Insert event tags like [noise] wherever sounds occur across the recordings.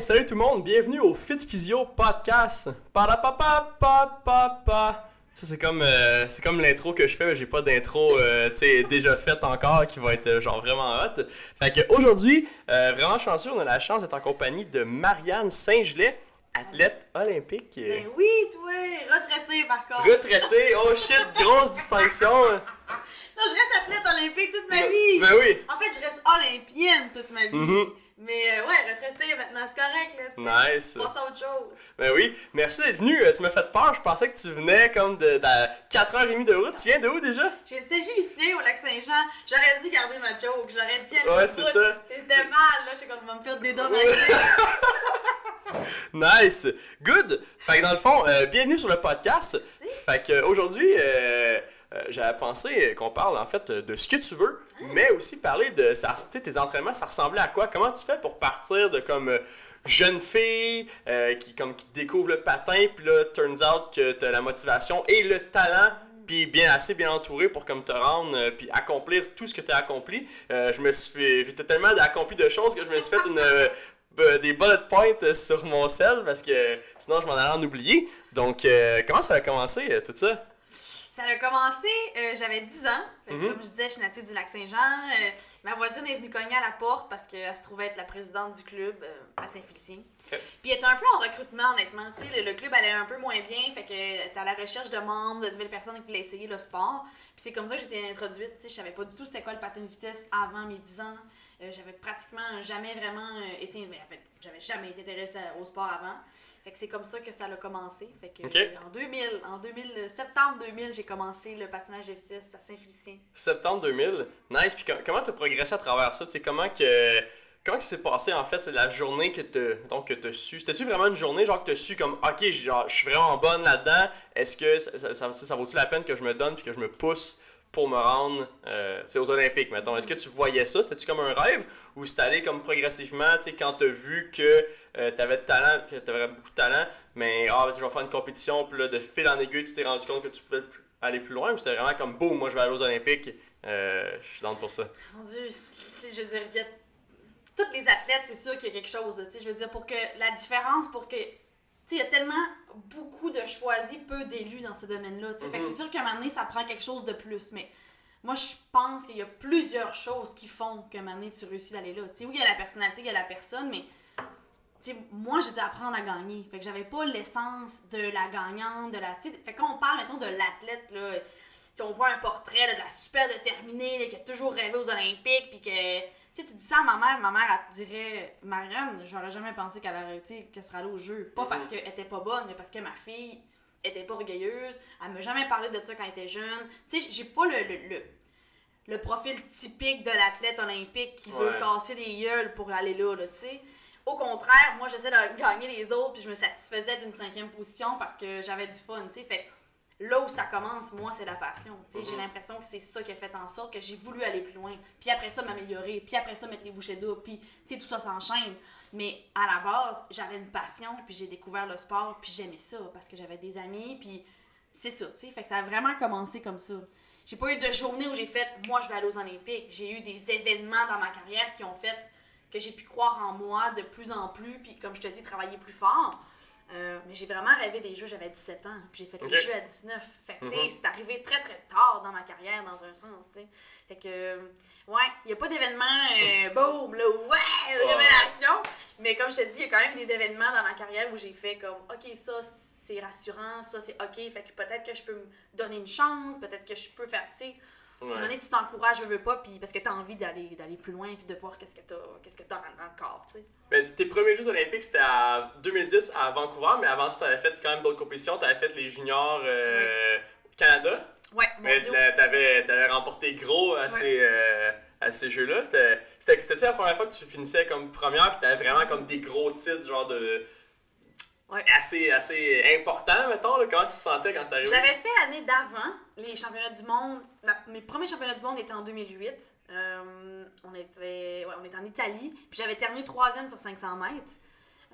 Hey, salut tout le monde, bienvenue au Fit Physio Podcast. Parapapa, papa. Ça, c'est comme, euh, c'est comme l'intro que je fais, mais j'ai pas d'intro euh, déjà faite encore qui va être euh, genre vraiment hot. Fait que aujourd'hui, euh, vraiment chanceux, on a la chance d'être en compagnie de Marianne Saint-Gelais, athlète olympique. Ben oui, toi, retraité par contre. Retraitée, oh shit, [laughs] grosse distinction. Non, je reste athlète olympique toute ma vie. Ben oui. En fait, je reste olympienne toute ma vie. Mhm. Mais euh, ouais, retraité maintenant, c'est correct là, tu sais. Nice. Passe à autre chose. Ben oui, merci d'être venu. Euh, Tu m'as fait peur, je pensais que tu venais comme de, de 4h30 de route. Tu viens de où déjà? J'ai Saint-Félicien au lac Saint-Jean. J'aurais dû garder ma joke. J'aurais dit à Ouais, c'est ça. T'étais mal, là. Je sais qu'on va me faire dédommager. [laughs] Nice! Good! Fait que dans le fond, euh, bienvenue sur le podcast. Merci. Fait que aujourd'hui, euh, j'avais pensé qu'on parle en fait de ce que tu veux, mais aussi parler de tes entraînements, ça ressemblait à quoi? Comment tu fais pour partir de comme euh, jeune fille euh, qui comme découvre le patin, puis là, turns out que tu as la motivation et le talent puis bien assez bien entouré pour comme te rendre puis accomplir tout ce que tu as accompli. Je me suis fait, j'ai tellement accompli de choses que je me suis fait une euh, des bullet points sur mon sel parce que sinon je m'en allais en oublier. Donc comment ça a commencé tout ça? Ça a commencé, euh, j'avais 10 ans. Fait Mhm. Comme je disais, je suis native du lac Saint-Jean. Euh, ma voisine est venue cogner à la porte parce qu'elle se trouvait être la présidente du club euh, à Saint-Félicien. Puis elle était un peu en recrutement, honnêtement. Le, le club allait un peu moins bien. Fait que était à la recherche de membres, de nouvelles personnes qui voulaient essayer le sport. Puis c'est comme ça que j'étais introduite. Je savais pas du tout c'était quoi le patin de vitesse avant mes 10 ans. J'avais pratiquement jamais vraiment été. Mais en fait, j'avais jamais été intéressée au sport avant. Fait que c'est comme ça que ça a commencé. Fait que euh, en 2000, en 2000, euh, septembre 2000, j'ai commencé le patinage de vitesse à Saint-Félicien. Septembre 2000. Nice. Puis com- comment tu as progressé à travers ça? Tu sais comment que comment que s'est passé en fait c'est la journée que tu donc que t'as su? C'était su vraiment une journée genre que tu as su comme OK, genre je suis vraiment bonne là-dedans. Est-ce que ça, ça, ça- ça vaut-tu la peine que je me donne puis que je me pousse pour me rendre euh, aux Olympiques, mettons. Est-ce que tu voyais ça? C'était-tu comme un rêve? Ou c'est allé comme progressivement, tu sais, quand tu as vu que tu avais de talent, tu avais beaucoup de talent, mais ah, je vais faire une compétition, puis de fil en aiguille, tu t'es rendu compte que tu pouvais aller plus loin, ou c'était vraiment comme, boum, moi je vais aller aux Olympiques, euh, je suis dans pour ça. Mon Dieu, je veux dire, il y a... Toutes les athlètes, c'est sûr qu'il y a quelque chose. je veux dire, pour que la différence, pour que. Il y a tellement beaucoup de choisis, peu d'élus dans ce domaine-là. Mhm. c'est sûr qu'à un moment donné, ça prend quelque chose de plus. Mais moi, je pense qu'il y a plusieurs choses qui font qu'à un moment donné, tu réussis d'aller là. Tu sais, oui, il y a la personnalité, il y a la personne, mais. Moi, j'ai dû apprendre à gagner. Fait que j'avais pas l'essence de la gagnante, de la. tu sais, Fait que quand on parle, mettons, de l'athlète, là. on voit un portrait là, de la super déterminée là, qui a toujours rêvé aux Olympiques, puis que. Tu sais, tu dis ça à ma mère, ma mère, elle te dirait Marianne, j'aurais jamais pensé qu'elle aurait, qu'elle serait allée au jeu. Pas parce qu'elle était pas bonne, mais parce que ma fille était pas orgueilleuse. Elle m'a jamais parlé de ça quand elle était jeune. Tu sais, j'ai pas le, le, le, le profil typique de l'athlète olympique qui veut casser des gueules pour aller là, là tu sais. Au contraire, moi, j'essaie de gagner les autres, puis je me satisfaisais d'une cinquième position parce que j'avais du fun, tu sais. Fait là où ça commence, moi, c'est la passion. J'ai Mhm. l'impression que c'est ça qui a fait en sorte que j'ai voulu aller plus loin. Puis après ça, m'améliorer. Puis après ça, mettre les bouchées doubles. Puis, tout ça s'enchaîne. Mais à la base, j'avais une passion, puis j'ai découvert le sport, puis j'aimais ça parce que j'avais des amis, puis c'est ça, tu sais. Fait que ça a vraiment commencé comme ça. J'ai pas eu de journée où j'ai fait, moi, je vais aller aux Olympiques. J'ai eu des événements dans ma carrière qui ont fait que j'ai pu croire en moi de plus en plus, puis comme je te dis, travailler plus fort. Euh, mais j'ai vraiment rêvé des jeux, j'avais 17 ans, puis j'ai fait Ok. les jeux à 19. Fait que, tu sais, Mhm. c'est arrivé très très tard dans ma carrière, dans un sens, tu sais. Fait que, euh, ouais, il n'y a pas d'événement, euh, boum, là, ouais, révélation. Mais comme je te dis, il y a quand même des événements dans ma carrière où j'ai fait comme, ok, ça, c'est rassurant, ça, c'est ok. Fait que peut-être que je peux me donner une chance, peut-être que je peux faire, tu sais. À un moment donné, tu t'encourages, je veux pas, puis parce que tu as envie d'aller d'aller plus loin, puis de voir qu'est-ce que tu qu'est-ce que as dans le corps, tu sais. Mais tes premiers Jeux Olympiques, c'était à 2010 à Vancouver, mais avant ça, tu avais fait quand même d'autres compétitions. Tu avais fait les juniors euh, Canada. Ouais, Mais tu avais, remporté gros à ces, euh, à ces jeux-là. C'était- C'était c'était la première fois que tu finissais comme première, puis tu avais vraiment comme des gros titres, genre de. Ouais. Assez, assez important, mettons. Là. Comment tu te sentais quand c'est arrivé? J'avais fait l'année d'avant les championnats du monde. ma- mes premiers championnats du monde étaient en 2008. Euh, on, était, ouais, on était en Italie. Puis j'avais terminé troisième sur 500 mètres.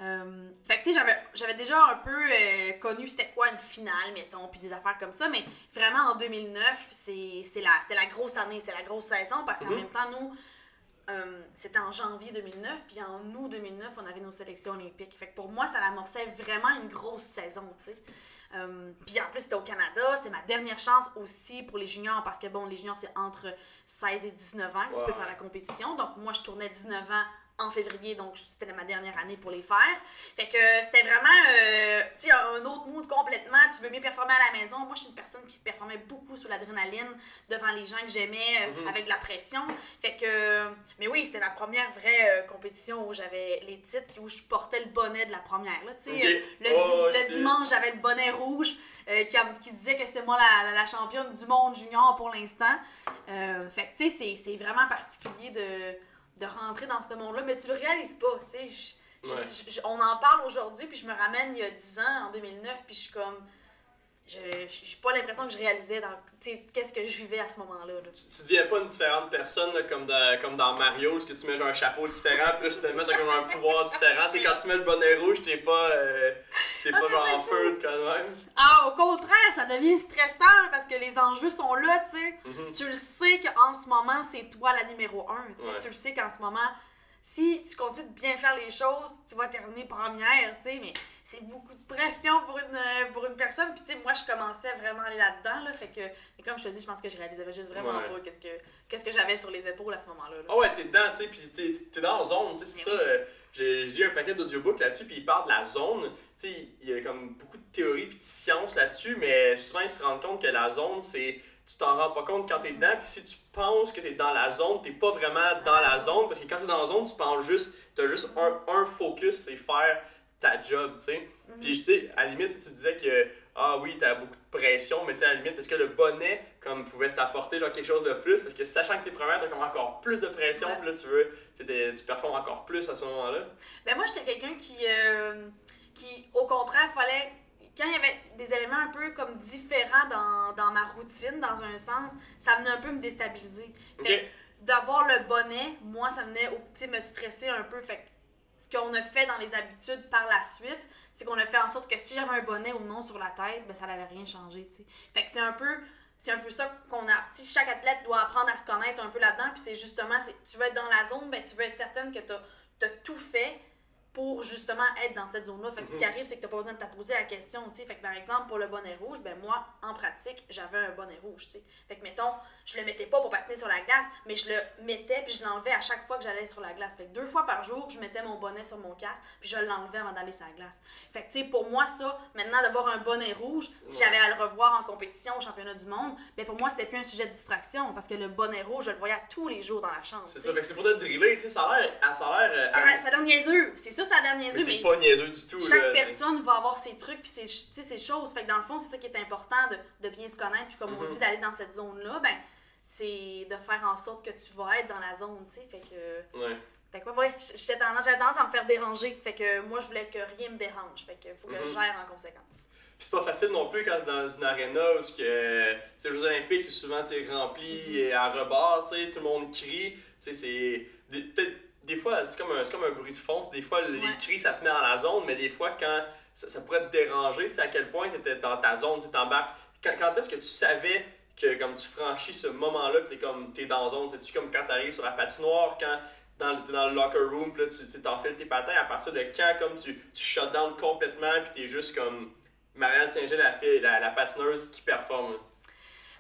Euh, fait que tu sais, j'avais- j'avais déjà un peu euh, connu c'était quoi une finale, mettons, puis des affaires comme ça. Mais vraiment en 2009, c'est c'est la, c'était la grosse année, c'est la grosse saison parce qu'en Mhm. même temps, nous, euh, c'était en janvier 2009, puis en août 2009, on avait nos sélections olympiques. Fait que pour moi, ça amorçait vraiment une grosse saison, tu sais. Euh, puis en plus, c'était au Canada, c'était ma dernière chance aussi pour les juniors, parce que bon, les juniors, c'est entre 16 et 19 ans que tu peux faire la compétition. Donc moi, je tournais 19 ans en février, donc c'était ma dernière année pour les faire. Fait que c'était vraiment, euh, tu sais, un autre mood complètement. Tu veux mieux performer à la maison. Moi, je suis une personne qui performait beaucoup sous l'adrénaline devant les gens que j'aimais, euh, mhm. avec de la pression. Fait que, mais oui, c'était ma première vraie euh, compétition où j'avais les titres puis où je portais le bonnet de la première. Là, sais, le, oh, dimanche, j'avais le bonnet rouge qui, qui, disait que c'était moi la, la, championne du monde junior pour l'instant. fait que, tu sais, c'est vraiment particulier de de rentrer dans ce monde-là, mais tu le réalises pas, tu sais. on en parle aujourd'hui, puis je me ramène il y a 10 ans, en 2009, puis je suis comme je n'ai pas l'impression que je réalisais dans qu'est-ce que je vivais à ce moment-là. Tu, tu deviens pas une différente personne comme, dans, comme dans Mario, où tu mets genre un chapeau différent, puis là, tu as comme un pouvoir différent. T'sais, quand tu mets le bonnet rouge, t'es pas, euh, t'es ah, pas genre en feu quand même. Ah, au contraire, ça devient stressant parce que les enjeux sont là, tu sais. Mm-hmm. Tu le sais qu'en ce moment, c'est toi la numéro un. Tu le sais qu'en ce moment, si tu continues de bien faire les choses, tu vas terminer première, tu sais, mais c'est beaucoup de pression pour une, euh, pour une personne. Puis, tu sais, moi, je commençais vraiment à aller là-dedans, là, fait que, mais comme je te dis, je pense que je réalisais juste vraiment pas qu'est-ce que, qu'est-ce que j'avais sur les épaules à ce moment-là. Ah ouais, t'es dedans, tu sais, puis t'es, t'es dans la zone, tu sais, c'est ça. Euh, j'ai, j'ai un paquet d'audiobooks là-dessus, puis il parle de la zone. Tu sais, il y a comme beaucoup de théories puis de sciences là-dessus, mais souvent, ils se rendent compte que la zone, c'est tu t'en rends pas compte quand t'es dedans. Puis si tu penses que t'es dans la zone, t'es pas vraiment dans la zone. Parce que quand t'es dans la zone, tu penses juste, t'as juste un, un focus, c'est faire ta job, tu sais. Mhm. Puis, tu sais, à la limite, si tu disais que, ah oui, t'as beaucoup de pression, mais tu sais, à la limite, est-ce que le bonnet, comme, pouvait t'apporter, genre, quelque chose de plus? Parce que sachant que t'es première, t'as comme encore plus de pression, puis là, tu veux, tu performes encore plus à ce moment-là. Ben, moi, j'étais quelqu'un qui, euh, qui, au contraire, fallait quand il y avait des éléments un peu comme différents dans, dans ma routine, dans un sens, ça venait un peu me déstabiliser. Fait d'avoir le bonnet, moi, ça venait au petit me stresser un peu. Fait ce qu'on a fait dans les habitudes par la suite, c'est qu'on a fait en sorte que si j'avais un bonnet ou non sur la tête, ben ça n'avait rien changé, tu sais. Fait que c'est un peu c'est un peu ça qu'on a chaque athlète doit apprendre à se connaître un peu là-dedans puis c'est justement tu veux être dans la zone ben tu veux être certaine que tu as, tout fait pour justement être dans cette zone-là. Fait que ce qui mhm. arrive, c'est que tu n'as pas besoin de te poser la question, tu. Fait que par exemple, pour le bonnet rouge, ben moi, en pratique, j'avais un bonnet rouge, tu. Fait que mettons, je le mettais pas pour patiner sur la glace, mais je le mettais puis je l'enlevais à chaque fois que j'allais sur la glace. Fait que deux fois par jour, je mettais mon bonnet sur mon casque puis je l'enlevais avant d'aller sur la glace. Fait que tu pour moi, ça, maintenant d'avoir un bonnet rouge, si j'avais à le revoir en compétition au championnat du monde, ben pour moi, c'était plus un sujet de distraction parce que le bonnet rouge, je le voyais tous les jours dans la chambre. C'est ça, c'est pour te driller, tu sais, ça a l'air. Ça a l'air. Euh, ça, donne niaiseux. C'est ça, ça donne niaiseux. Mais c'est pas niaiseux du tout. Chaque personne va avoir ses trucs puis ses, ses choses. Fait que dans le fond, c'est ça qui est important de, de bien se connaître puis comme on mhm. dit, d'aller dans cette zone-là, ben c'est de faire en sorte que tu vas être dans la zone, tu sais. Fait que. Ouais. Fait que, ouais, j'avais tendance, à me faire déranger. Fait que moi, je voulais que rien me dérange. Fait que faut que je mhm. gère en conséquence. Puis c'est pas facile non plus quand dans une arena où que, les Jeux Olympiques, c'est souvent rempli mhm. et à rebord, tout le monde crie. C'est. Peut-être des fois, c'est comme, un, comme un bruit de fond. Des fois, les cris, ça te met dans la zone, mais des fois, quand ça, ça pourrait te déranger, à quel point tu étais dans ta zone, tu t'embarques. Quand, quand est-ce que tu savais que comme tu franchis ce moment-là, que t'es comme t'es dans zone, c'est-tu comme quand t'arrives sur la patinoire, quand dans, t'es dans le locker room, puis là tu t'enfiles tes patins, à partir de quand comme tu, tu shut down complètement, puis t'es juste comme Marianne Saint-Jean, la fille, la, la patineuse qui performe.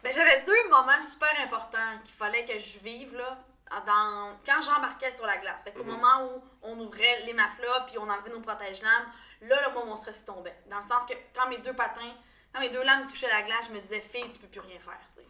Ben, j'avais deux moments super importants qu'il fallait que je vive là. Dans, quand j'embarquais sur la glace. Fait qu'au mhm. moment où on ouvrait les matelas puis on enlevait nos protège-lames, là, le moment mon stress tombait. Dans le sens que quand mes deux patins quand mes deux lames touchaient la glace, je me disais, fille, tu peux plus rien faire, tu.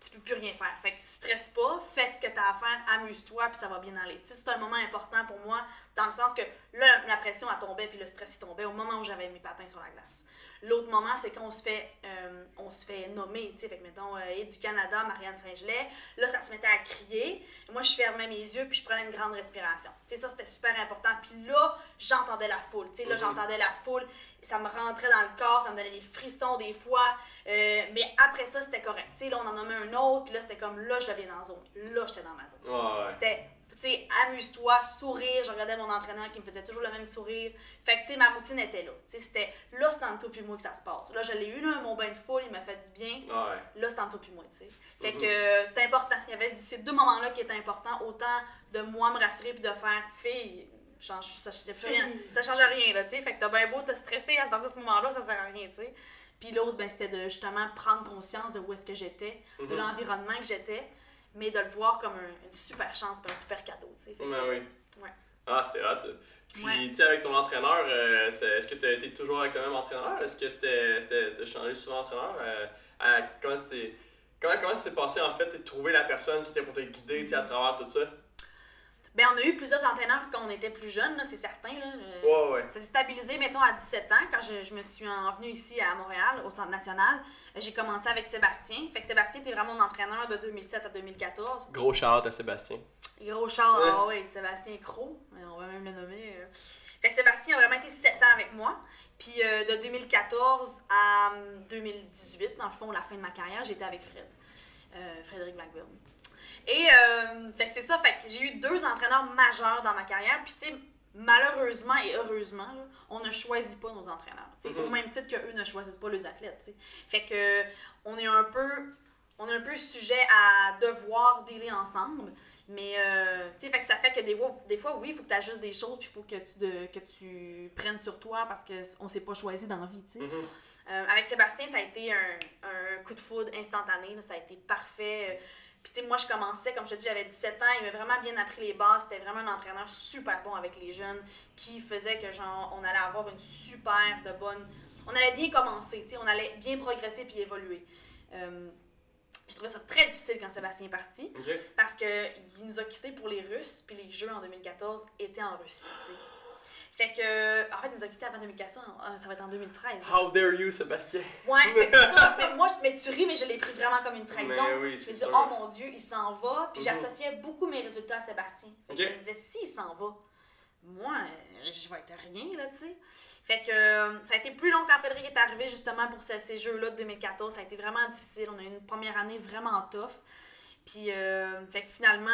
Tu peux plus rien faire. Fait que stresse pas, fais ce que tu as à faire, amuse-toi, puis ça va bien aller. c'est un moment important pour moi, dans le sens que là, la pression, a tombé, puis le stress, il tombait au moment où j'avais mes patins sur la glace. L'autre moment, c'est quand on se fait, euh, on se fait nommer, tu sais, fait que mettons, euh, du Canada, Marianne Saint-Gelais, là, ça se mettait à crier. Moi, je fermais mes yeux, puis je prenais une grande respiration. Tu sais, ça, c'était super important. Puis là, j'entendais la foule, tu sais, là, mhm. j'entendais la foule, ça me rentrait dans le corps, ça me donnait des frissons des fois. Euh, mais après ça, c'était correct. Tu sais, là, on en mis un autre, puis là, c'était comme, là, je deviens dans la zone. Là, j'étais dans ma zone. C'était tu sais, amuse-toi, sourire. Je regardais mon entraîneur qui me faisait toujours le même sourire. Fait que, tu sais, ma routine était là. Tu sais, c'était là, c'est entre toi puis moi que ça se passe. Là, je l'ai eu, là, mon bain de foule, il m'a fait du bien. Ouais. Là, c'est entre toi puis moi, tu sais. Fait Mhm. que euh, c'était important. Il y avait ces deux moments-là qui étaient importants. Autant de moi me rassurer puis de faire, fille, change, ça, ça, rien, ça change rien, là, tu sais. Fait que t'as bien beau te stresser à partir de ce moment-là, ça sert à rien, tu sais. Puis l'autre, ben, c'était de justement prendre conscience de où est-ce que j'étais, de Mhm. l'environnement que j'étais, mais de le voir comme un- une super chance un super cadeau, tu. Fait que, Ben oui. Ouais. Ah, c'est hot. Puis, Ouais. tu sais, avec ton entraîneur, euh, c'est- est-ce que tu as été toujours avec le même entraîneur? Est-ce que c'était. c'était- T'as changé souvent d'entraîneur? Euh, à- comment. Comment, comment ça s'est passé en fait, c'est de trouver la personne qui était pour te guider tu à travers tout ça? Ben, on a eu plusieurs entraîneurs quand on était plus jeunes, là, c'est certain. Là. Euh, Ouais, ouais. Ça s'est stabilisé, mettons, à 17 ans, quand je, je me suis en venue ici à Montréal, au Centre national. Euh, J'ai commencé avec Sébastien. Fait que Sébastien était vraiment mon entraîneur de 2007 à 2014. Gros shout à Sébastien. Gros char, Ouais. ah ouais, Sébastien Cro, on va même le nommer. euh. Fait que Sébastien a vraiment été 7 ans avec moi. Puis euh, de 2014 à hum, 2018, dans le fond, la fin de ma carrière, j'étais avec Fred. Euh, Frédéric Blackburn. Et euh, que c'est ça, fait que j'ai eu deux entraîneurs majeurs dans ma carrière. Puis tu sais, malheureusement et heureusement, là, on ne choisit pas nos entraîneurs. tu sais, Au même titre qu'eux ne choisissent pas les athlètes. tu sais. Fait que on est un peu on est un peu sujet à devoir dealer ensemble. Mais, euh, tu sais, fait que ça fait que des fois, des fois oui, il faut que tu ajustes des choses, puis il faut que tu, de- que tu prennes sur toi parce qu'on s'est pas choisi dans la vie, tu sais. Mhm. Euh, avec Sébastien, ça a été un, un coup de foudre instantané, là, ça a été parfait. Puis, tu sais, moi, je commençais, comme je te dis, j'avais 17 ans, il m'a vraiment bien appris les bases. C'était vraiment un entraîneur super bon avec les jeunes qui faisait que, genre, on allait avoir une super de bonne. On allait bien commencer, tu sais, on allait bien progresser puis évoluer. Euh, j'ai trouvé ça très difficile quand Sébastien est parti Ok. parce qu'il nous a quittés pour les Russes, puis les Jeux en 2014 étaient en Russie, tu sais. Fait que, en fait, il nous a quittés avant 2014, euh, ça va être en 2013. How dare you, Sébastien? Ouais, [laughs] fait que ça, mais moi, je- mais tu ris, mais je l'ai pris vraiment comme une trahison. Mais oui, c'est sûr. oh mon Dieu, il s'en va. Puis Mhm. j'associais beaucoup mes résultats à Sébastien. Fait que Ok. Je me disais, s'il s'en va, moi, je vais être rien, là, tu sais. Fait que euh, ça a été plus long quand Frédéric est arrivé, justement, pour ces, ces jeux-là de 2014. Ça a été vraiment difficile. On a eu une première année vraiment tough. Puis, euh, fait que finalement,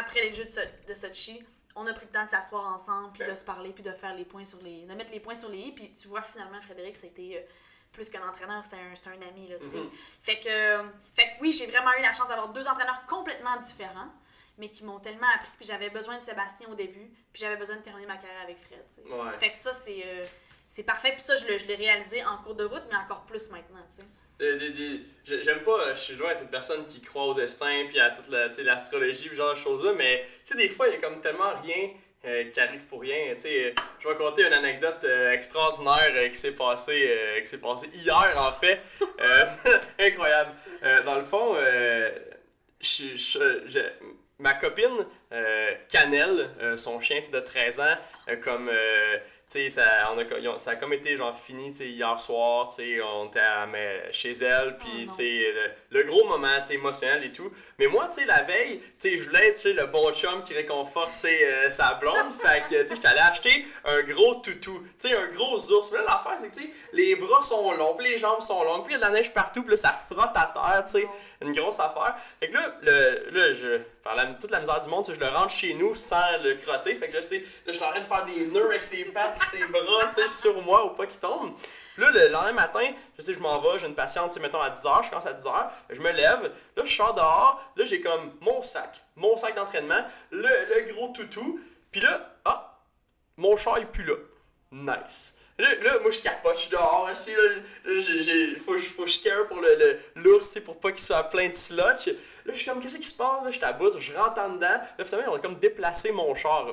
après les jeux de, So- de Sochi, on a pris le temps de s'asseoir ensemble, puis de se parler, puis de faire les points sur les. de mettre les points sur les i. Puis tu vois, finalement, Frédéric, c'était. euh, plus qu'un entraîneur, c'était un, un ami, là, tu sais. Mhm. Fait que, euh, fait que oui, j'ai vraiment eu la chance d'avoir deux entraîneurs complètement différents, mais qui m'ont tellement appris. Puis j'avais besoin de Sébastien au début, puis j'avais besoin de terminer ma carrière avec Fred, tu sais. Ouais. Fait que ça, c'est euh, c'est parfait. Puis ça, je l'ai réalisé en cours de route, mais encore plus maintenant, tu sais. J'aime pas, euh, je suis loin d'être une personne qui croit au destin puis à toute la, l'astrologie, ce genre de choses-là, mais des fois, il y a comme tellement rien euh, qui arrive pour rien. Euh, je vais raconter une anecdote euh, extraordinaire euh, qui s'est passée passée hier, en fait. [laughs] Incroyable. Dans le fond, je- je- ma copine, euh, son chien, c'est de 13 ans, comme... euh, sais, ça, on a, ont- ça a comme été genre fini, hier soir, on était à- mais chez elle, Oh puis sais, le, le gros moment, émotionnel et tout. Mais moi, la veille, je voulais être, le bon chum qui réconforte, euh, sa blonde, fait que, j'étais allé acheter un gros toutou, un gros ours. Mais là, l'affaire, c'est que, les bras sont longs, puis les jambes sont longues, puis il y a de la neige partout, puis là, ça frotte à terre, tu sais, une grosse affaire. Fait que là, le, là je, par la, toute la misère du monde, je le rentre chez nous sans le crotter. Fait que là, suis en train de faire des nœuds avec ses pattes ses bras, tu sais, sur moi, ou pas qu'il tombe. Puis là, le lendemain matin, je sais, je m'en vais, j'ai une patiente, mettons à 10h, je commence à 10h, je me lève, là, je sors dehors, là, j'ai comme mon sac, mon sac d'entraînement, le, le gros toutou, puis là, ah, mon char est plus là. Nice. Là, là, moi, je capote, je suis dehors, aussi, là, là, j'ai, faut, faut que je care pour le, l'ours, pour pas qu'il soit plein de slotch. Là, je suis comme, qu'est-ce qui se passe? Là, je t'aboute, je rentre en dedans. Là, finalement, on a comme déplacé mon char.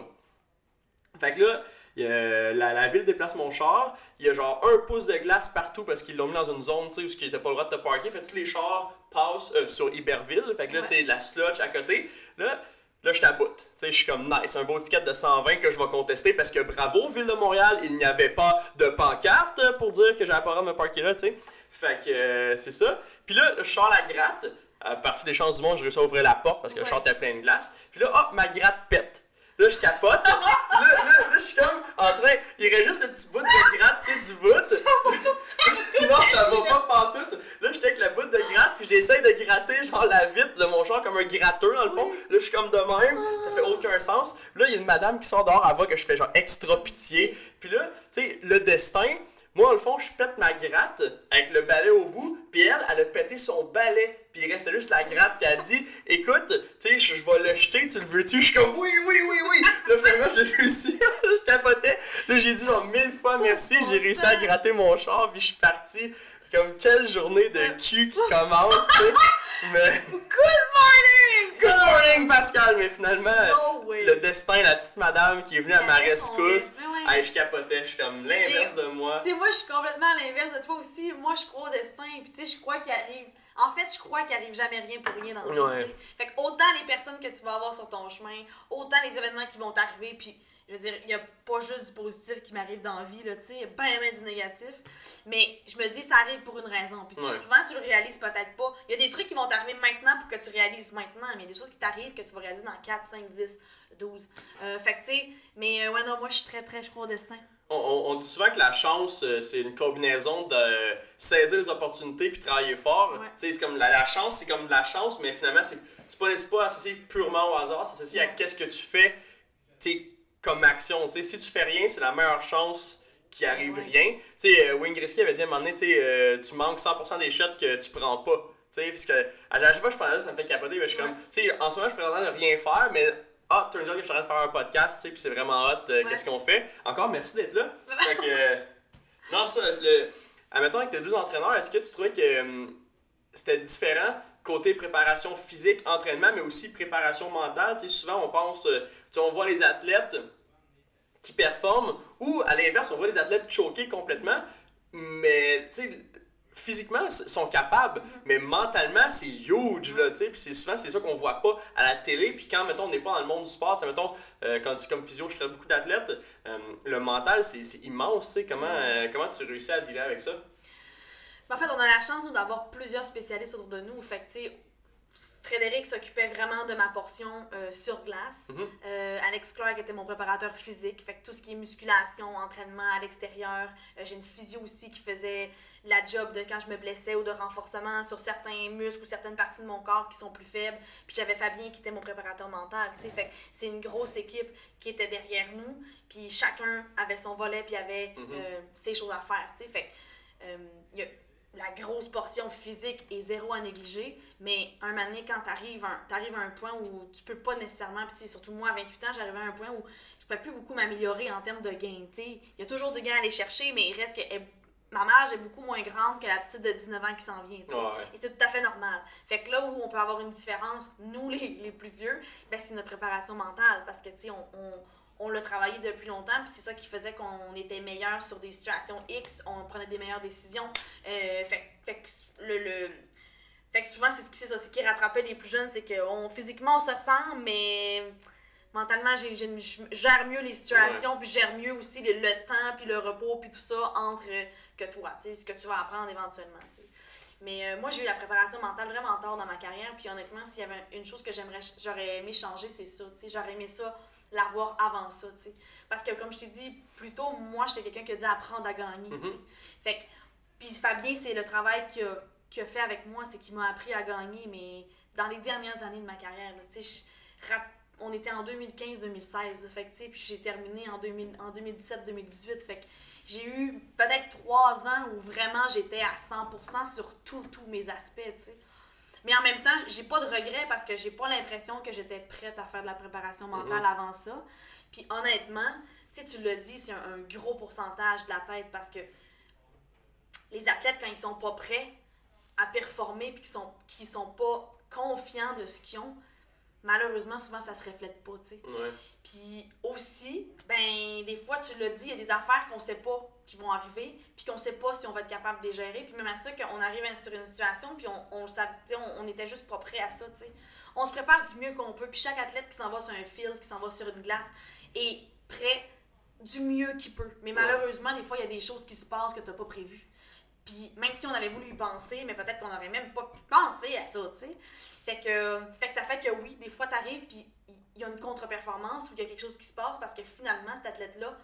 Fait que là, il a- la, la ville déplace mon char. Il y a genre un pouce de glace partout parce qu'ils l'ont mis dans une zone, tu sais, où ils n'étaient pas le droit de te parker. Fait que tous les chars passent euh, sur Iberville. Fait que là, tu sais, la slotch à côté. Là, là je t'aboute. Tu sais, je suis comme nice. Un beau ticket de 120 que je vais contester parce que bravo, Ville de Montréal, il n'y avait pas de pancarte pour dire que j'avais pas le droit de me parker là, tu sais. Fait que euh, c'est ça. Puis là, je sors la gratte. À partir des chances du monde, je réussis à ouvrir la porte parce que le char était plein de glace. Puis là, hop, ma gratte pète. Là, je capote. là, là, là, je suis comme en train. Il reste juste le petit bout de gratte, tu sais, du bout. non, ça va pas pantoute. Là, j'étais avec le bout de gratte, puis j'essaye de gratter, genre, la vitre de mon char comme un gratteur, dans le fond. Là, je suis comme de même. Ça fait aucun sens. Là, il y a une madame qui sort dehors, elle voit que je fais genre extra pitié. Puis là, tu sais, le destin, moi, au fond, je pète ma gratte avec le balai au bout, puis elle, elle a pété son balai, puis il restait juste la gratte, puis elle a dit Écoute, tu sais, je vais le jeter, tu le veux-tu Je suis comme Oui, oui, oui, oui. Là, finalement, j'ai réussi, [laughs] je capotais. Là, j'ai dit genre mille fois merci, j'ai réussi à gratter mon char, puis je suis parti. Comme quelle journée de cul qui commence, tu sais. Mais. Good morning! Good morning, Pascal! Mais finalement, No le destin, la petite madame qui est venue à ma rescousse, rythme, ouais. hey, je capotais, je suis comme l'inverse de moi. Tu sais, moi, je suis complètement l'inverse de toi aussi. Moi, je crois au destin, puis tu sais, je crois qu'il arrive. En fait, je crois qu'il arrive jamais rien pour rien dans le Ouais. Fait que autant les personnes que tu vas avoir sur ton chemin, autant les événements qui vont t'arriver, puis je veux dire, il y a pas juste du positif qui m'arrive dans la vie, là, tu sais, il y a bien, bien du négatif. Mais je me dis, ça arrive pour une raison. Puis Ouais. souvent, tu le réalises peut-être pas. Il y a des trucs qui vont t'arriver maintenant pour que tu réalises maintenant, mais il y a des choses qui t'arrivent que tu vas réaliser dans 4, 5, 10, 12. Euh, fait que, tu sais, mais euh, ouais, non, moi, je suis très, très, je crois au destin. On, on- on dit souvent que la chance, euh, c'est une combinaison de saisir les opportunités puis travailler fort. Ouais. Tu sais, c'est comme la, la chance, c'est comme de la chance, mais finalement, c'est pas, pas associé purement au hasard, c'est associé à qu'est-ce que tu fais, tu sais, comme action. Tu sais, si tu fais rien, c'est la meilleure chance qu'il arrive Ouais. rien. Tu sais, euh, Wayne Gretzky avait dit à un moment donné, tu euh, tu manques 100% des shots que tu prends pas. Tu sais, parce que à chaque fois je de ça, ça me fait capoter, mais je suis comme, tu sais, en ce moment, je suis présentant de rien faire, mais ah, turns out que je suis en train de faire un podcast, tu sais, puis c'est vraiment hot, euh, Ouais. qu'est-ce qu'on fait. Encore merci d'être là. [laughs] Fait que, euh, non, ça, le, admettons avec tes deux entraîneurs, est-ce que tu trouvais que c'était différent côté préparation physique, entraînement, mais aussi préparation mentale? Tu sais, souvent, on pense, tu sais, on voit les athlètes qui performent, ou à l'inverse, on voit les athlètes choquer complètement, mais tu sais, physiquement, sont capables, mais mentalement, c'est huge, là, tu sais, puis c'est souvent, c'est ça qu'on voit pas à la télé, puis quand, mettons, on n'est pas dans le monde du sport, tu mettons, euh, quand tu comme physio, je traite beaucoup d'athlètes, euh, le mental, c'est immense, tu comment, euh, comment tu réussis à dealer avec ça? En fait, on a la chance d'avoir plusieurs spécialistes autour de nous. Fait que, tu sais, Frédéric s'occupait vraiment de ma portion euh, sur glace. Mhm. Euh, Alex Clark était mon préparateur physique. Fait que tout ce qui est musculation, entraînement à l'extérieur. Euh, J'ai une physio aussi qui faisait la job de quand je me blessais ou de renforcement sur certains muscles ou certaines parties de mon corps qui sont plus faibles. Puis j'avais Fabien qui était mon préparateur mental. tu sais. Fait que c'est une grosse équipe qui était derrière nous. Puis chacun avait son volet puis avait Mhm. ses choses à faire. tu sais. Fait que, il y a la grosse portion physique est zéro à négliger, mais un moment donné, quand tu arrives, à un point où tu peux pas nécessairement, puis surtout moi à 28 ans, j'arrivais à un point où je pouvais plus beaucoup m'améliorer en termes de gains. Il y a toujours des gains à aller chercher, mais il reste que elle- ma marge est beaucoup moins grande que la petite de 19 ans qui s'en vient. Ouais. Et c'est tout à fait normal. Fait que là où on peut avoir une différence, nous les, les plus vieux, ben, c'est notre préparation mentale, parce que tu sais, on, on, on l'a travaillé depuis longtemps, puis c'est ça qui faisait qu'on était meilleur sur des situations X, on prenait des meilleures décisions. Euh, fait, fait que le, le- fait que souvent, c'est ce qui, c'est ça, ce qui rattrapait les plus jeunes, c'est que on, physiquement, on se ressemble, mais mentalement, je gère mieux les situations, puis je gère mieux aussi le, le temps, puis le repos, puis tout ça entre que toi, tu sais, ce que tu vas apprendre éventuellement, tu sais. Mais euh, moi, j'ai eu la préparation mentale vraiment tard dans ma carrière, puis honnêtement, s'il y avait une chose que j'aimerais, j'aurais aimé changer, c'est ça, tu sais, j'aurais aimé ça, l'avoir avant ça, tu sais. Parce que, comme je t'ai dit plus tôt, moi, j'étais quelqu'un qui a dû apprendre à gagner, tu sais. Fait que, puis Fabien, c'est le travail qu'il a, fait avec moi, c'est qu'il m'a appris à gagner, mais dans les dernières années de ma carrière, là, tu sais, on était en 2015-2016, fait que, tu sais, puis j'ai terminé en, 2000 en 2017-2018, fait que j'ai eu peut-être trois ans où vraiment j'étais à 100% sur tous tous mes aspects, tu sais. Mais en même temps, j'ai pas de regrets parce que j'ai pas l'impression que j'étais prête à faire de la préparation mentale avant ça. Puis honnêtement, tu sais, tu l'as dit, c'est un, un gros pourcentage de la tête parce que les athlètes, quand ils sont pas prêts à performer puis qu'ils sont, sont pas confiants de ce qu'ils ont, malheureusement, souvent, ça se reflète pas, tu sais. Puis aussi, ben, des fois, tu l'as dit, il y a des affaires qu'on sait pas qui vont arriver, puis qu'on sait pas si on va être capable de les gérer. Puis même à ça, qu'on arrive sur une situation, puis on, on, on, on était juste pas prêt à ça, tu sais. On se prépare du mieux qu'on peut, puis chaque athlète qui s'en va sur un field, qui s'en va sur une glace, est prêt du mieux qu'il peut. Mais malheureusement, des fois, il y a des choses qui se passent que tu n'as pas prévues. Puis même si on avait voulu y penser, mais peut-être qu'on n'aurait même pas pu penser à ça, tu sais. Fait que, fait que ça fait que oui, des fois, tu arrives, puis il y a une contre-performance ou il y a quelque chose qui se passe parce que finalement, cet athlète-là,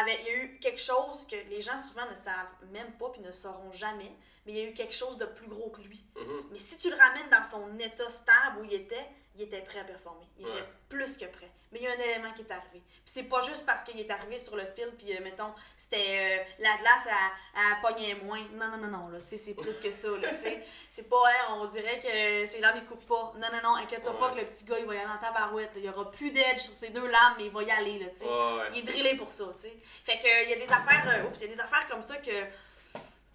avait, il y a eu quelque chose que les gens souvent ne savent même pas puis ne sauront jamais, mais il y a eu quelque chose de plus gros que lui. Mhm. Mais si tu le ramènes dans son état stable où il était, il était prêt à performer. Il Ouais. était plus que prêt. Mais il y a un élément qui est arrivé. Puis c'est pas juste parce qu'il est arrivé sur le fil, puis euh, mettons, c'était euh, la glace à, à pogner moins. Non, non, non, non, là, tu sais, c'est plus que ça, là, tu sais. [laughs] C'est pas, hein, on dirait que ses lames, il coupe pas. Non, non, non, inquiète-toi pas que le petit gars, il va y aller en tabarouette. là. Il y aura plus d'edge sur ses deux lames, mais il va y aller, là, tu sais. Ouais. Il est drillé pour ça, tu sais. Fait que, il y a des affaires, euh, oups, il y a des affaires comme ça que,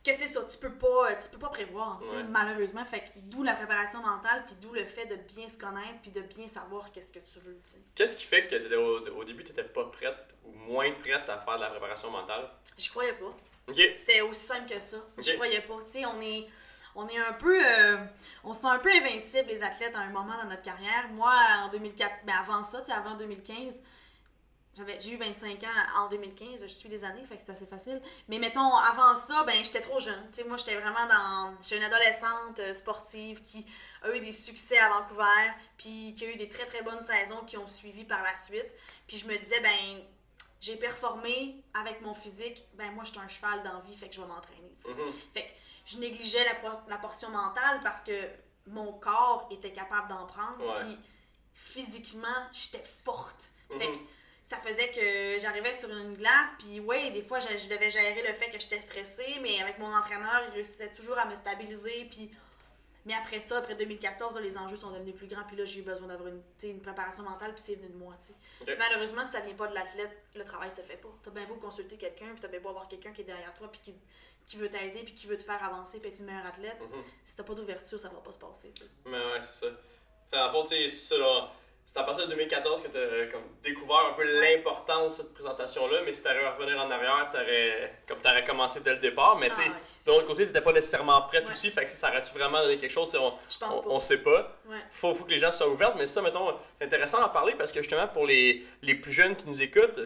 que c'est ça, tu peux pas, tu peux pas prévoir, Ouais. malheureusement. Fait d'où la préparation mentale, puis d'où le fait de bien se connaître, puis de bien savoir qu'est-ce que tu veux. Qu'est-ce qui fait que au, au début, tu n'étais pas prête ou moins prête à faire de la préparation mentale? Je croyais pas. Ok. C'est aussi simple que ça. Je croyais pas. On est, on est un peu. euh, on se sent un peu invincible, les athlètes, à un moment dans notre carrière. Moi, en 2004, mais avant ça, avant 2015, j'avais, j'ai eu 25 ans en 2015, je suis des années, fait que c'est assez facile. Mais mettons, avant ça, ben, j'étais trop jeune. Tu sais, moi, j'étais vraiment dans. J'étais une adolescente euh, sportive qui a eu des succès à Vancouver, puis qui a eu des très très bonnes saisons qui ont suivi par la suite. Puis je me disais, ben, j'ai performé avec mon physique, ben moi, j'étais un cheval d'envie, fait que je vais m'entraîner. Mhm. Fait que je négligeais la, por- la portion mentale parce que mon corps était capable d'en prendre. Puis physiquement, j'étais forte. Fait Mhm. que ça faisait que j'arrivais sur une glace, puis ouais, des fois, je, je devais gérer le fait que j'étais stressée, mais avec mon entraîneur, il réussissait toujours à me stabiliser. Puis... Mais après ça, après 2014, là, les enjeux sont devenus plus grands, puis là, j'ai eu besoin d'avoir une, une préparation mentale, puis c'est venu de moi. tu sais. Ok. Puis Malheureusement, si ça vient pas de l'athlète, le travail se fait pas. T'as bien beau consulter quelqu'un, puis t'as bien beau avoir quelqu'un qui est derrière toi, puis qui, qui veut t'aider, puis qui veut te faire avancer, puis être une meilleure athlète. Mhm. Si t'as pas d'ouverture, ça va pas se passer. Mais ouais, c'est ça. Fait, en sais, c'est ça, là, c'est à partir de 2014 que tu as comme, découvert un peu l'importance de cette présentation-là, mais si tu à revenir en arrière, t'aurais, comme tu aurais commencé dès le départ. Mais tu sais, Ah ouais, de l'autre côté, tu n'étais pas nécessairement prête Ouais. aussi, fait que ça aurait-tu vraiment donné quelque chose? On, pense on, sait pas. Ouais. Faut, faut que les gens soient ouverts, mais ça, mettons, c'est intéressant d'en parler parce que justement, pour les, les plus jeunes qui nous écoutent,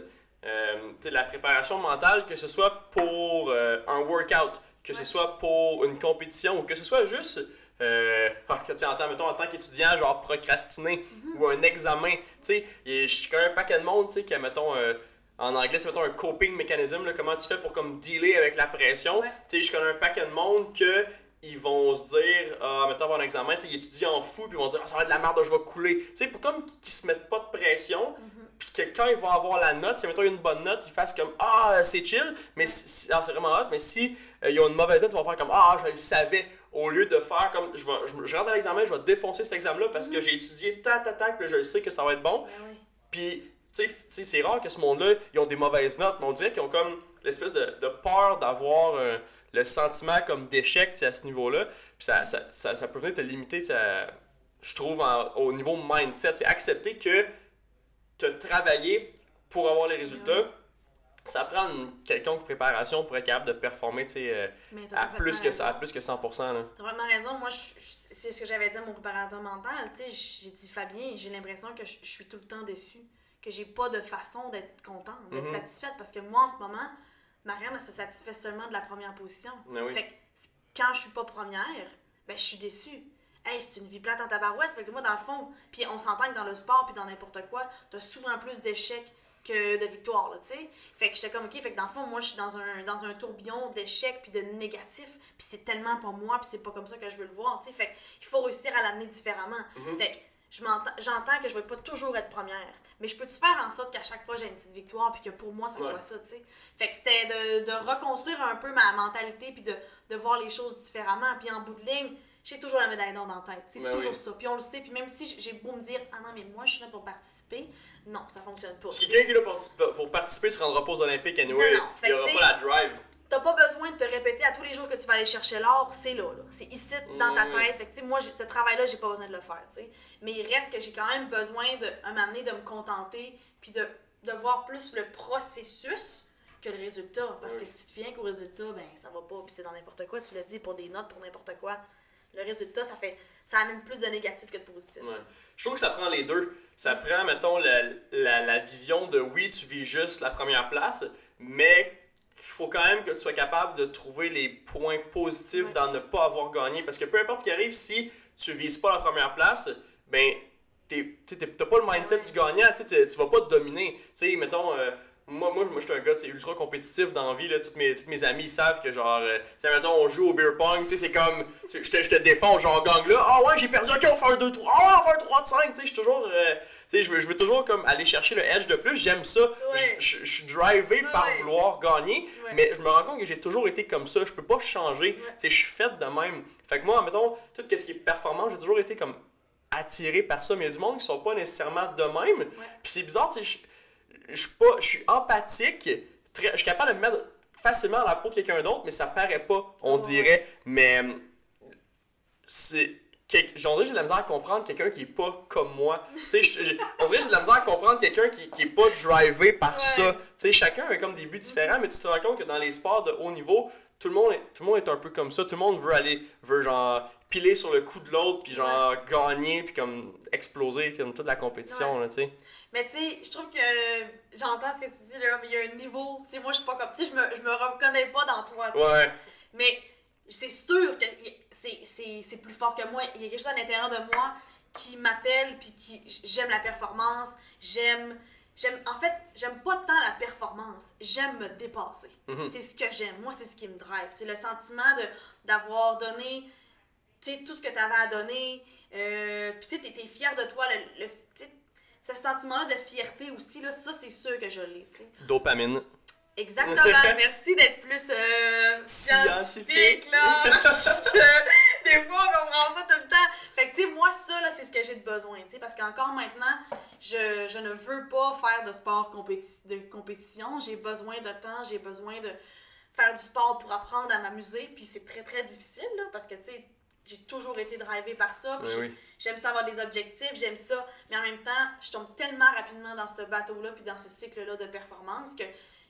euh, la préparation mentale, que ce soit pour euh, un workout, que ce soit pour une compétition ou que ce soit juste, euh, en, tant, mettons, en tant qu'étudiant, genre procrastiner Mm-hmm. ou un examen. Tu sais, je connais un paquet de monde, tu sais, qui, mettons, euh, en anglais, c'est mettons un coping mécanisme, là, comment tu fais pour comme dealer avec la pression. Ouais. Tu sais, je connais un paquet de monde que ils vont se dire, ah, mettons avant un examen, tu sais, ils étudient en fou, puis ils vont dire, ah, ça va être de la merde, je vais couler. Tu sais, pour comme qu'ils se mettent pas de pression, puis que quand ils vont avoir la note, si mettons une bonne note, ils fassent comme, ah, c'est chill, mais si, si- ah, c'est vraiment hot, mais si euh, ils ont une mauvaise note, ils vont faire comme, ah, je le savais, au lieu de faire comme, je, vais, je, je rentre à l'examen, je vais défoncer cet examen-là parce que j'ai étudié tant, tant, tant, que je sais que ça va être bon. Ben oui. Puis, tu sais, c'est rare que ce monde-là, ils ont des mauvaises notes, mais on dirait qu'ils ont comme l'espèce de, de peur d'avoir euh, le sentiment comme d'échec à ce niveau-là. Puis ça, ça, ça, ça peut venir te limiter, à- je trouve, en- au niveau mindset. C'est accepter que tu as travaillé pour avoir les résultats. Ça prend une quelconque préparation pour être capable de performer tu sais, euh, à, plus que, ça- à plus que 100%. Là. T'as vraiment raison. Moi, c'est ce que j'avais dit à mon préparateur mental. Tu sais, j'ai dit, Fabien, j'ai l'impression que je, suis tout le temps déçue. Que j'ai pas de façon d'être contente, d'être Mhm. satisfaite. Parce que moi, en ce moment, Marianne, elle se satisfait seulement de la première position. Oui. Fait que quand je suis pas première, ben, je suis déçue. Hey, c'est une vie plate en tabarouette. Fait que moi, dans le fond, puis on s'entend que dans le sport puis dans n'importe quoi, t'as souvent plus d'échecs que de victoires, là, tu sais. Fait que j'étais comme, OK, fait que dans le fond, moi, je suis dans un, dans un tourbillon d'échecs puis de négatifs, puis c'est tellement pas moi, puis c'est pas comme ça que je veux le voir, tu sais. Fait qu'il faut réussir à l'amener différemment. Mhm. Fait que j'entends que je vais pas toujours être première, mais je peux-tu faire en sorte qu'à chaque fois, j'ai une petite victoire, puis que pour moi, ça Ouais. soit ça, tu sais? Fait que c'était de, de reconstruire un peu ma mentalité, puis de, de voir les choses différemment. Puis en bout de ligne, j'ai toujours la médaille d'or dans la tête. C'est Ben toujours oui. ça. Puis on le sait. Puis même si j'ai beau me dire, ah non, mais moi, je suis là pour participer, non, ça fonctionne pas. Parce que quelqu'un qui là pour, participer se rendra pas aux Olympiques anyway. Non, non. Fait Il n'y aura pas la drive. T'as pas besoin de te répéter à tous les jours que tu vas aller chercher l'or, c'est là, là. C'est ici, dans ta tête. Fait que, moi, ce travail-là, j'ai pas besoin de le faire. Mais il reste que j'ai quand même besoin, de, un moment donné, de me contenter, puis de, de voir plus le processus que le résultat. Parce Oui. que si tu viens qu'au résultat, ben, ça va pas, puis c'est dans n'importe quoi, tu le dis, pour des notes, pour n'importe quoi. Le résultat, ça fait, ça amène plus de négatif que de positif. Ouais. Je trouve que ça prend les deux. Ça prend, mettons, la, la, la vision de oui, tu vis juste la première place, mais il faut quand même que tu sois capable de trouver les points positifs Ouais. dans ne pas avoir gagné. Parce que peu importe ce qui arrive, si tu vises pas la première place, ben, t'as pas le mindset Ouais. du gagnant, tu tu vas pas te dominer. Tu sais, mettons, euh, moi, moi, moi je suis un gars ultra compétitif dans la vie. Là. Toutes, mes, toutes mes amis savent que, genre, euh, tu sais, mettons, on joue au beer pong, tu sais, c'est comme, je te, je te défends, genre, gang là. Ah ouais, j'ai perdu, ok, on fait un 2-3, ah ouais, on fait un 3 de 5, tu sais, je suis toujours, euh, tu sais, je veux, veux toujours comme aller chercher le edge de plus. J'aime ça. Ouais. Je, suis drivé par vouloir gagner, Ouais. mais je me rends compte que j'ai toujours été comme ça. Je peux pas changer. Tu sais, je suis fait de même. Fait que moi, mettons, tout ce qui est performant, j'ai toujours été comme attiré par ça. Mais il y a du monde qui sont pas nécessairement de même. Puis c'est bizarre, tu sais, je- suis pas, je suis empathique. très- je suis capable de me mettre facilement dans la peau de quelqu'un d'autre, mais ça paraît pas, on Ouais. dirait. Mais hum, c'est. quel- J'en dirais, j'ai de la misère à comprendre quelqu'un qui est pas comme moi. Tu sais, on dirait que j'ai de la misère à comprendre quelqu'un qui, qui est pas drivé par Ouais. ça. Tu sais, chacun a comme des buts différents, mais tu te rends compte que dans les sports de haut niveau, tout le monde est, tout le monde est un peu comme ça. Tout le monde veut aller, veut genre piler sur le coup de l'autre, puis genre gagner, puis comme exploser, comme toute la compétition, là, tu sais. Mais tu sais, je trouve que j'entends ce que tu dis là, mais il y a un niveau. Tu sais, moi, je suis pas comme. Tu sais, je me, je me reconnais pas dans toi, tu sais. Ouais. Mais c'est sûr que c'est- plus fort que moi. Il y a quelque chose à l'intérieur de moi qui m'appelle, puis qui. J'aime la performance, j'aime. J'aime, en fait, j'aime pas tant la performance, j'aime me dépasser. Mhm. C'est ce que j'aime. Moi, c'est ce qui me drive. C'est le sentiment de, d'avoir donné tu sais, tout ce que tu avais à donner. Euh, puis tu sais, t'étais fier de toi. Le, le- ce sentiment-là de fierté aussi, là, ça, c'est sûr que je l'ai. tu sais. Dopamine. Exactement. [laughs] Merci d'être plus euh, Scientifique. scientifique, là. [laughs] Parce que des fois, on comprend pas tout le temps. Fait que, tu sais, moi, ça, là, c'est ce que j'ai de besoin, tu sais. Parce qu'encore maintenant, je, je ne veux pas faire de sport compéti- de compétition. J'ai besoin de temps, j'ai besoin de faire du sport pour apprendre à m'amuser. Puis c'est très, très difficile, là. Parce que, tu sais, j'ai toujours été drivée par ça. Puis Oui, j'ai- oui. J'aime ça avoir des objectifs, j'aime ça, mais en même temps, je tombe tellement rapidement dans ce bateau-là puis dans ce cycle-là de performance que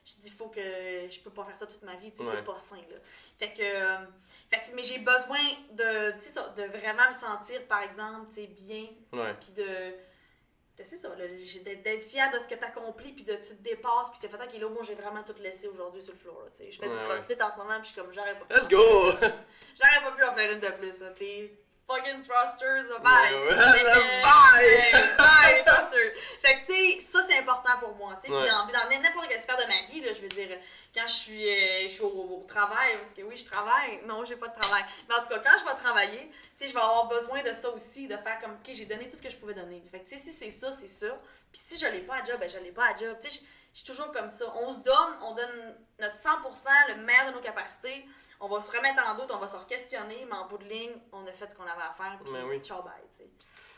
je dis faut que je peux pas faire ça toute ma vie, tu sais, Ouais. c'est pas sain là. Fait que, euh, fait que- mais j'ai besoin de tu sais ça, de vraiment me sentir par exemple, tu sais bien Ouais. puis de- c'est ça, d'être fière de ce que tu accomplis, puis de tu te dépasses, puis c'est fait OK, là, moi, j'ai vraiment tout laissé aujourd'hui sur le floor. là, tu sais. Je fais Ouais, du ouais. crossfit en ce moment, puis je suis comme, j'aurais pas pu. Let's go! J'aurais pas pu en faire une de plus. Tes fucking thrusters, bye! Ouais, ouais. Bye! Bye, [laughs] thrusters! Fait que, tu sais, ça, c'est important pour moi. tu sais. Ouais. Dans, dans n'importe quelle sphère de ma vie, là, je veux dire, quand je suis, euh, je suis au, au travail, parce que oui, je travaille. Non, j'ai pas de travail. Mais en tout cas, quand je vais travailler, tu sais, je vais avoir besoin de ça aussi, de faire comme, OK, j'ai donné tout ce que je pouvais donner. Fait que, tu sais, si c'est ça, c'est ça. Puis si je l'ai pas à job, ben je l'ai pas à job. Tu sais, je suis toujours comme ça. On se donne, on donne notre 100%, le meilleur de nos capacités. On va se remettre en doute, on va se questionner, mais en bout de ligne, on a fait ce qu'on avait à faire. Puis, Mais oui. ciao, bye, tu sais.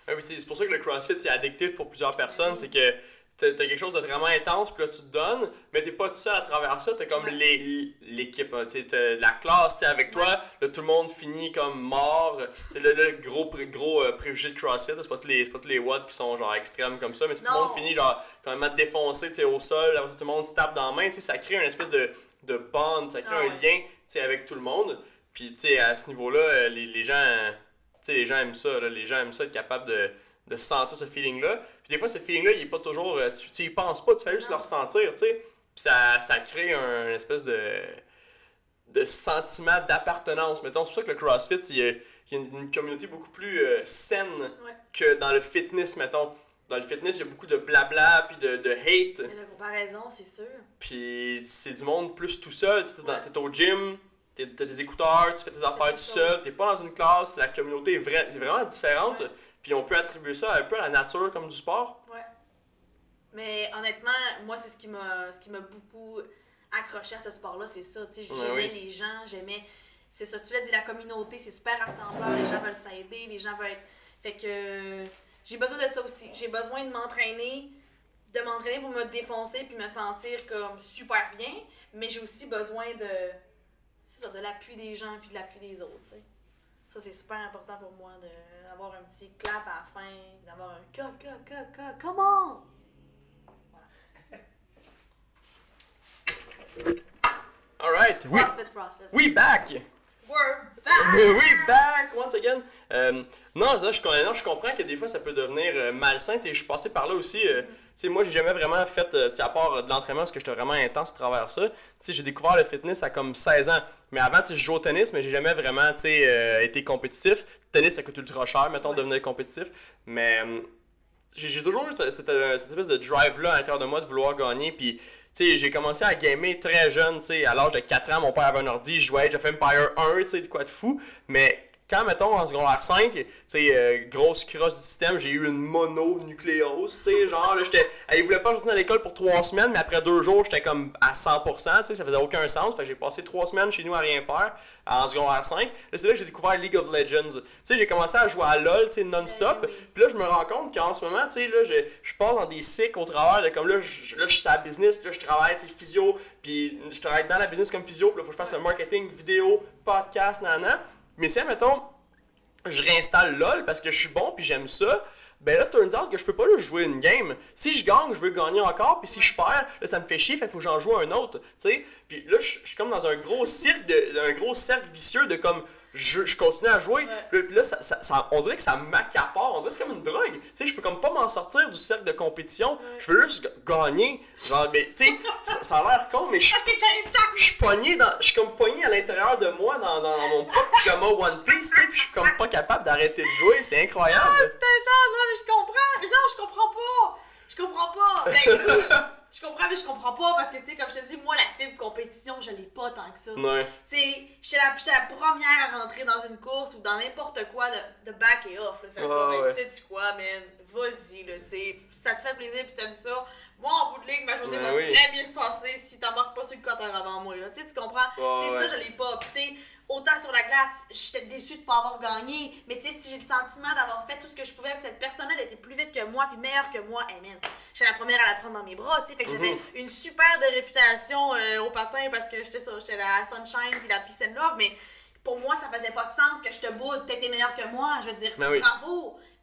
Puis c'est pour ça que le CrossFit c'est addictif pour plusieurs personnes, c'est que t'as t'as quelque chose de vraiment intense, puis là tu te donnes, mais t'es pas tout seul à travers ça, t'as comme Ouais. l'équipe, hein, la classe avec toi, là tout le monde finit comme mort, c'est le, le gros, gros euh, préjugé de CrossFit, c'est pas tous les, pas tous les watts qui sont genre extrêmes comme ça, mais tout le monde finit genre quand même défoncé au sol, tout le monde se tape dans la main, ça crée une espèce de, de bond, ça crée Ah un ouais. lien avec tout le monde, puis à ce niveau-là, euh, les, les gens... les gens aiment ça, là, les gens aiment ça être capable de, de sentir ce feeling-là. Puis des fois, ce feeling-là, il est pas toujours. euh, Tu, tu y penses pas, tu fais juste Non. le ressentir, tu sais. Puis ça, ça crée un espèce de, de sentiment d'appartenance. Mettons, c'est pour ça que le CrossFit, il y a, il y a une, une communauté beaucoup plus euh, saine Ouais. que dans le fitness, mettons. Dans le fitness, il y a beaucoup de blabla, puis de, de hate. Mais la comparaison, c'est sûr. Puis c'est du monde plus tout seul. T'es Ouais. au gym, t'as tes écouteurs, tu fais tes affaires tout seul, t'es pas dans une classe, la communauté est, vra- c'est vraiment différente. Ouais. Puis on peut attribuer ça un peu à la nature comme du sport. Ouais. Mais honnêtement, moi, c'est ce qui m'a ce qui m'a beaucoup accroché à ce sport-là, c'est ça. J'aimais oui. les gens, j'aimais. C'est ça, tu l'as dit, la communauté, c'est super rassembleur, les gens veulent s'aider, les gens veulent être. Fait que j'ai besoin de ça aussi. J'ai besoin de m'entraîner, de m'entraîner pour me défoncer puis me sentir comme super bien, mais j'ai aussi besoin de. Ça, de l'appui des gens puis de l'appui des autres, tu sais. Ça, c'est super important pour moi d'avoir un petit clap à la fin, d'avoir un ka, ka, ka, ka, come on! [laughs] Alright, we, CrossFit, CrossFit. we back! We're back! we back once again! Euh, non, ça, je, non, je comprends que des fois ça peut devenir euh, malsain. Je suis passé par là aussi. euh, sais, moi, j'ai jamais vraiment fait, euh, à part euh, de l'entraînement, parce que j'étais vraiment intense à travers ça. J'ai découvert le fitness à comme 16 ans. Mais avant, je jouais au tennis, mais j'ai jamais vraiment été compétitif. Le tennis, ça coûte ultra cher, mettons, Ouais. devenir compétitif. Mais j'ai toujours eu cette, cette, cette espèce de drive-là à l'intérieur de moi de vouloir gagner. Puis, j'ai commencé à gamer très jeune, tu à l'âge de 4 ans, mon père avait un ordi, je jouais Age of Empire 1, tu sais, de quoi de fou, mais quand, mettons, en secondaire 5, tu sais, euh, grosse crosse du système, j'ai eu une mononucléose, tu sais, genre, là, j'étais, elle voulait pas retourner à l'école pour 3 semaines, mais après 2 jours, j'étais comme à 100%, tu sais, ça faisait aucun sens, fait que j'ai passé 3 semaines chez nous à rien faire, en secondaire 5, là, c'est là que j'ai découvert League of Legends, tu sais, j'ai commencé à jouer à LoL, tu sais, non-stop, oui. puis là, je me rends compte qu'en ce moment, tu sais, là, je, je passe dans des cycles au travers, de, comme là, je, là, je suis à la business, puis là, je travaille, tu sais, physio, puis je travaille dans la business comme physio, puis là, faut que je fasse le marketing, vidéo, podcast, nanana, mais si, mettons, je réinstalle LOL parce que je suis bon puis j'aime ça, ben là, turns out que je peux pas jouer une game. Si je gagne, je veux gagner encore, puis si je perds, là, ça me fait chier, fait faut que j'en joue un autre, tu sais. Puis là, je je suis comme dans un gros cirque, de, un gros cercle vicieux de comme, je, je continue à jouer, Ouais. puis, puis là, ça, ça- ça- on dirait que ça m'accapare, on dirait que c'est comme une drogue, tu sais, je peux comme pas m'en sortir du cercle de compétition, je veux juste gagner, genre, mais tu sais, [laughs] ça, ça a l'air con, mais je suis T'es intense! je suis pogné dans. Je suis comme pogné à l'intérieur de moi dans, dans, dans mon propre pyjama One Piece, tu sais, puis je suis comme pas capable d'arrêter de jouer, c'est incroyable. C'est intense, non, mais je comprends! Non, je comprends pas! Je comprends pas! Ben, [laughs] oui, je, je comprends, mais je comprends pas parce que, tu sais, comme je te dis, compétition, je l'ai pas tant que ça. Ouais. Tu sais, j'étais la, première à rentrer dans une course ou dans n'importe quoi de, de back et off. Là. Fait que, Ah, ben, ouais. sais-tu quoi, man? Vas-y, là, tu sais. Ça te fait plaisir puis t'aimes ça. Moi, en bout de ligne, ma journée Ben va oui. très bien se passer si t'embarques pas sur le cutter avant moi, là. Tu sais, tu comprends? Ouais, tu sais, ça, je l'ai pas. Tu sais, autant sur la glace, j'étais déçue de pas avoir gagné. Mais, tu sais, si j'ai le sentiment d'avoir fait tout ce que je pouvais, que cette personne-là elle était plus vite que moi puis meilleure que moi, hey, man, j'étais la première à la prendre dans mes bras, tu sais. Fait que j'avais Mhm. une super de réputation euh, au patin parce que j'étais j'étais la Sunshine puis la Peace and Love, mais pour moi, ça faisait pas de sens que je te boude, t'étais meilleur que moi. Je veux dire, Ben oui.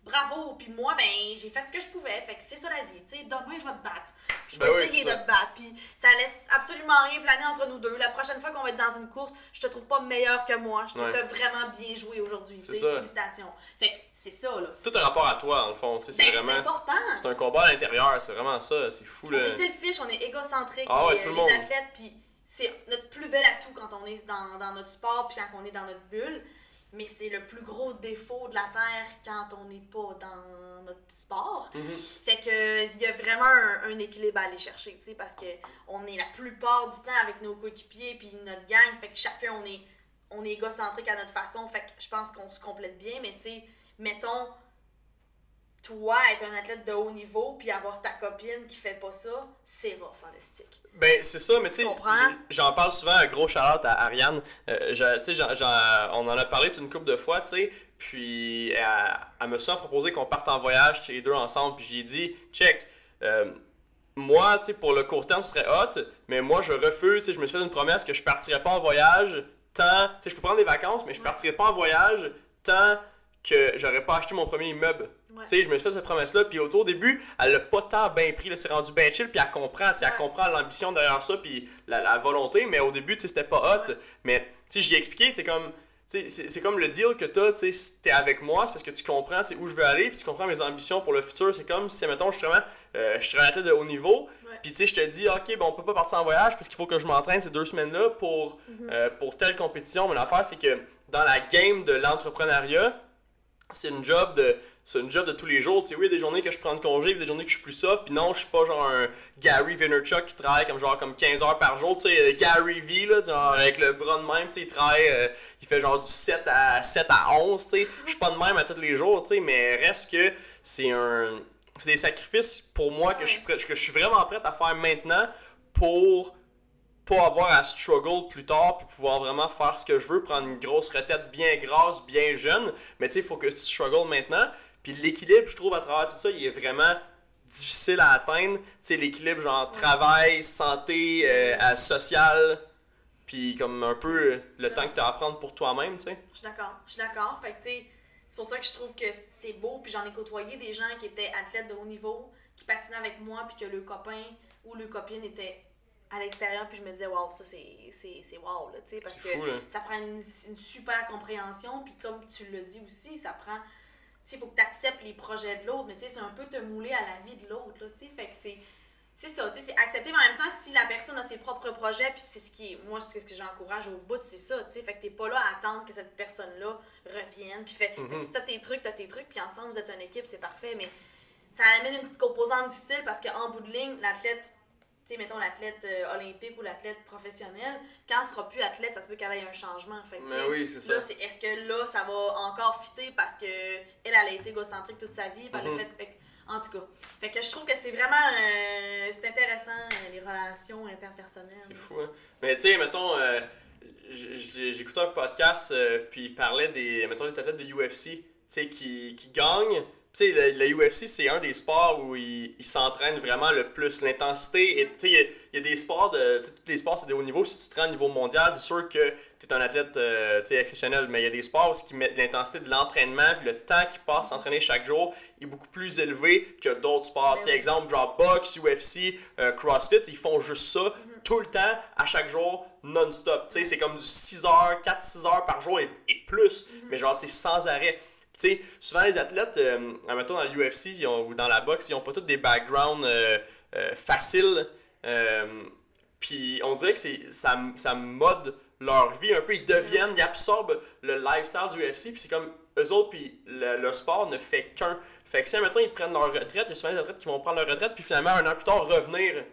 Bravo. Puis moi, ben, j'ai fait ce que je pouvais. Fait que c'est ça la vie, tu sais. Demain, je vais te battre. Je vais Ben oui, essayer de te battre. Puis ça laisse absolument rien planer entre nous deux. La prochaine fois qu'on va être dans une course, je te trouve pas meilleur que moi. Je Ouais. t'as vraiment bien joué aujourd'hui. tu sais. Félicitations. Fait que c'est ça, là. Tout un rapport à toi, le fond, tu sais, c'est Ben, c'est vraiment. important. C'est un combat à l'intérieur, c'est vraiment ça, c'est fou, On là. est selfish, on est égocentrique, Ah ouais, les, tout le les monde. athlètes, puis c'est notre plus bel atout quand on est dans, dans notre sport, puis quand on est dans notre bulle. Mais c'est le plus gros défaut de la Terre quand on n'est pas dans notre sport. Mhm. Fait que il y a vraiment un, un équilibre à aller chercher, tu sais, parce que on est la plupart du temps avec nos coéquipiers puis notre gang, fait que chacun on est on est égocentrique à notre façon, fait que je pense qu'on se complète bien, mais tu sais, mettons toi être un athlète de haut niveau puis avoir ta copine qui fait pas ça, c'est rough en estique. Ben, c'est ça, mais tu sais, j'en parle souvent, un gros shout-out à Ariane. Euh, je- on en a parlé une couple de fois, tu sais, puis elle, elle m'a souvent proposé qu'on parte en voyage, tu sais, les deux ensemble, puis j'ai dit, check, euh, moi, tu sais, pour le court terme, ce serait hot, mais moi, je refuse, je me suis fait une promesse que je partirais pas en voyage tant, tu sais, je peux prendre des vacances, mais je partirais pas en voyage tant que j'aurais pas acheté mon premier immeuble. Ouais. Tu sais, je me suis fait cette promesse-là, puis au tout début, elle l'a pas tant bien pris, c'est rendu bien chill, puis elle comprend, tu sais, elle comprend l'ambition derrière ça, puis la, la volonté, mais au début, tu sais, c'était pas hot, Ouais. mais, tu sais, j'ai expliqué, c'est comme, c'est comme le deal que t'as, tu sais, si t'es avec moi, c'est parce que tu comprends, tu sais, où je veux aller, puis tu comprends mes ambitions pour le futur, c'est comme si, mettons, je suis vraiment, euh, je suis un athlète de haut niveau, puis tu sais, je te dis, ok, bon, on peut pas partir en voyage parce qu'il faut que je m'entraîne ces deux semaines-là pour, Mhm. euh, pour telle compétition. Mais l'affaire, c'est que dans la game de l'entrepreneuriat, c'est une job de. C'est une job de tous les jours. Tu sais, oui, il y a des journées que je prends de congé, puis des journées que je suis plus soft, puis non, je suis pas genre un Gary Vaynerchuk qui travaille comme genre comme 15 heures par jour. Tu sais, euh, Gary V, là, genre, avec le bras de même, tu sais, il travaille, euh, il fait genre du 7 à, 7 à 11, tu sais. Je suis pas de même à tous les jours, tu sais, mais reste que c'est un. C'est des sacrifices pour moi que je, suis prêt- que je suis vraiment prête à faire maintenant pour pas avoir à struggle plus tard puis pouvoir vraiment faire ce que je veux, prendre une grosse retraite bien grasse, bien jeune. Mais tu sais, il faut que tu struggles maintenant. Puis l'équilibre, je trouve, à travers tout ça, il est vraiment difficile à atteindre. Tu sais, l'équilibre genre travail, santé, euh, à social, puis comme un peu le Ouais. temps que tu as à prendre pour toi-même, tu sais. Je suis d'accord, je suis d'accord. Fait que, tu sais, c'est pour ça que je trouve que c'est beau. Puis j'en ai côtoyé des gens qui étaient athlètes de haut niveau, qui patinaient avec moi, puis que le copain ou le copine était à l'extérieur. Puis je me disais, waouh, ça c'est c'est- c'est wow, là, tu sais, parce que fou, ça prend une, une super compréhension. Puis comme tu le dis aussi, ça prend. Tu sais, il faut que tu acceptes les projets de l'autre, mais tu sais, c'est un peu te mouler à la vie de l'autre, là, tu sais. Fait que c'est. C'est ça, tu sais, c'est accepter, mais en même temps, si la personne a ses propres projets, puis c'est ce qui est, moi, c'est ce que j'encourage au bout, c'est ça, tu sais, fait que t'es pas là à attendre que cette personne-là revienne, puis fait, fait que Mhm. si t'as tes trucs, t'as tes trucs, puis ensemble, vous êtes une équipe, c'est parfait, mais ça amène une petite composante difficile parce qu'en bout de ligne, l'athlète tu sais, mettons l'athlète euh, olympique ou l'athlète professionnel, quand elle sera plus athlète, ça se peut qu'elle ait un changement. Fait que, tu Mais sais, oui, c'est ça. là, c'est- est-ce que là, ça va encore fitter parce que elle, elle a été égocentrique toute sa vie, elle a Mhm. fait, en tout cas. Fait que je trouve que c'est vraiment, euh, c'est intéressant, euh, les relations interpersonnelles. C'est fou, hein. Mais tu sais, mettons, euh, j'écoutais un podcast, puis il parlait des, mettons, des athlètes de UFC, tu sais, qui, qui gagnent. Sais, le, le UFC, c'est un des sports où ils s'entraînent vraiment le plus. L'intensité, tu sais, il y a- des sports, de, tous les sports, c'est des hauts niveaux. Si tu te au niveau mondial, c'est sûr que tu es un athlète euh, exceptionnel, mais il y a des sports où qui l'intensité de l'entraînement, le temps qu'ils passent à s'entraîner chaque jour est beaucoup plus élevé que d'autres sports. Sais, exemple, genre box, UFC, euh, CrossFit, ils font juste ça tout le temps, à chaque jour, non-stop. C'est comme du 6 heures, 4-6 heures par jour et, et plus, mais genre, sans arrêt. Tu sais, souvent les athlètes, euh, dans l'UFC ou dans la boxe, ils ont pas tous des backgrounds euh, euh, faciles. euh, puis on dirait que ça, ça mode leur vie un peu. Ils deviennent, ils absorbent le lifestyle du UFC, puis c'est comme eux autres, puis le, le sport ne fait qu'un. Fait que si, mettons, ils prennent leur retraite, il y a souvent des athlètes qui vont prendre leur retraite, puis finalement, un an plus tard, revenir.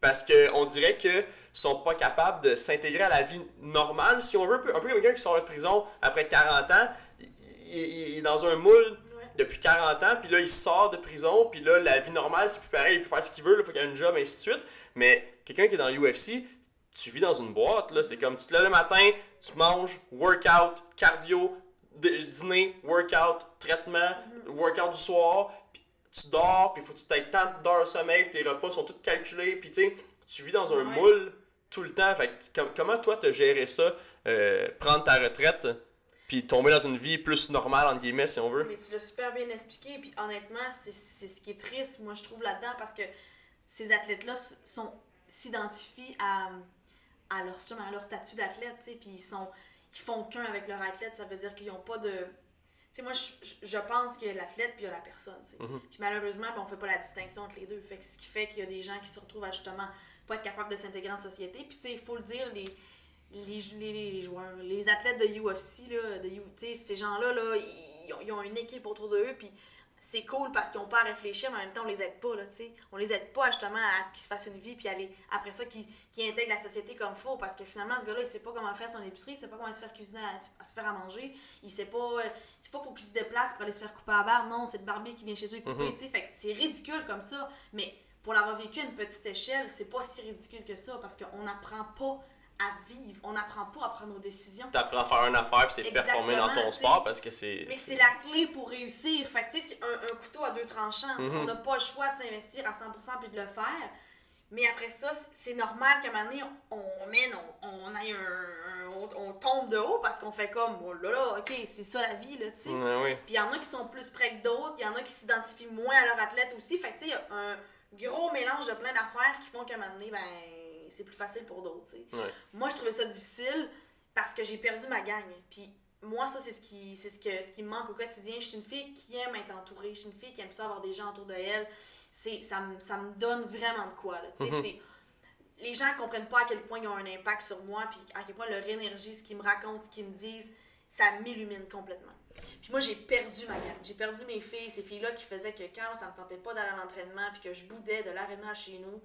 Parce qu'on dirait qu'ils sont pas capables de s'intégrer à la vie normale, si on veut. Un peu comme quelqu'un qui sort de prison après 40 ans, il, il- il est dans un moule Ouais. depuis 40 ans, puis là, il sort de prison, puis là, la vie normale, c'est plus pareil, il peut faire ce qu'il veut, là, il faut qu'il ait un job, ainsi de suite. Mais quelqu'un qui est dans l'UFC, tu vis dans une boîte, là, c'est comme tu te lèves le matin, tu manges, workout, cardio, dîner, workout, traitement, workout du soir, puis tu dors, puis il faut que tu aies tant d'heures de sommeil, tes repas sont tous calculés, puis tu sais, tu vis dans un Ouais. moule tout le temps. Fait que com- comment toi, t'as géré ça, euh, prendre ta retraite, puis tomber dans une vie plus normale, entre guillemets, si on veut? Mais tu l'as super bien expliqué, puis honnêtement, c'est ce qui est triste, moi, je trouve là-dedans, parce que ces athlètes-là sont s'identifient à, à, leur, à leur statut d'athlète, tu sais, puis ils sont ils font qu'un avec leur athlète, ça veut dire qu'ils n'ont pas de... Tu sais, moi, je, je- pense qu'il y a l'athlète puis il y a la personne, tu sais. Mhm. Puis malheureusement, ben, on fait pas la distinction entre les deux. Fait que ce qui fait qu'il y a des gens qui se retrouvent à justement pas être capables de s'intégrer en société. Puis tu sais, il faut le dire, les, les, les, les joueurs, les athlètes de UFC, là, de, U- ces gens-là, là, ils, ont, ils ont une équipe autour d'eux, puis c'est cool parce qu'ils n'ont pas à réfléchir, mais en même temps, on les aide pas, là, tu. On les aide pas justement à ce qu'ils se fassent une vie, puis aller, après ça, qu'ils intègrent la société comme faut, parce que finalement, ce gars-là, il sait pas comment faire son épicerie, il sait pas comment se faire cuisiner, à, à se faire à manger, il sait pas, euh, il faut qu'il se déplace pour aller se faire couper à la barre, non, c'est le barbier qui vient chez eux et couper, tu sais. Fait c'est ridicule comme ça, mais pour l'avoir vécu à une petite échelle, c'est pas si ridicule que ça, parce qu'on n'apprend pas à vivre, on n'apprend pas à prendre nos décisions. T'apprends à faire une affaire, puis c'est performer dans ton tu sport, parce que c'est... Mais c'est- la clé pour réussir. Fait que, tu sais, c'est un, un couteau à deux tranchants. Mhm. On n'a pas le choix de s'investir à 100% puis de le faire. Mais après ça, c'est normal qu'à un moment donné, on mène, on, on, aille un, on, on tombe de haut parce qu'on fait comme, oh là là, ok, c'est ça la vie, là, tu sais. Oui. Puis il y en a qui sont plus près que d'autres, il y en a qui s'identifient moins à leur athlète aussi. Fait que tu sais, il y a un gros mélange de plein d'affaires qui font qu'à un moment donné, ben, c'est plus facile pour d'autres. Ouais. Moi, je trouvais ça difficile parce que j'ai perdu ma gang. Puis moi, ça, c'est ce qui, c'est ce, que, ce qui me manque au quotidien. Je suis une fille qui aime être entourée. Je suis une fille qui aime ça avoir des gens autour de elle. C'est, ça, me, ça me donne vraiment de quoi, là. Mhm. c'est les gens comprennent pas à quel point ils ont un impact sur moi, puis à quel point leur énergie, ce qu'ils me racontent, ce qu'ils me disent, ça m'illumine complètement. Puis moi, j'ai perdu ma gang. J'ai perdu mes filles, ces filles-là qui faisaient que quand ça me tentait pas d'aller à l'entraînement, puis que je boudais de l'aréna chez nous,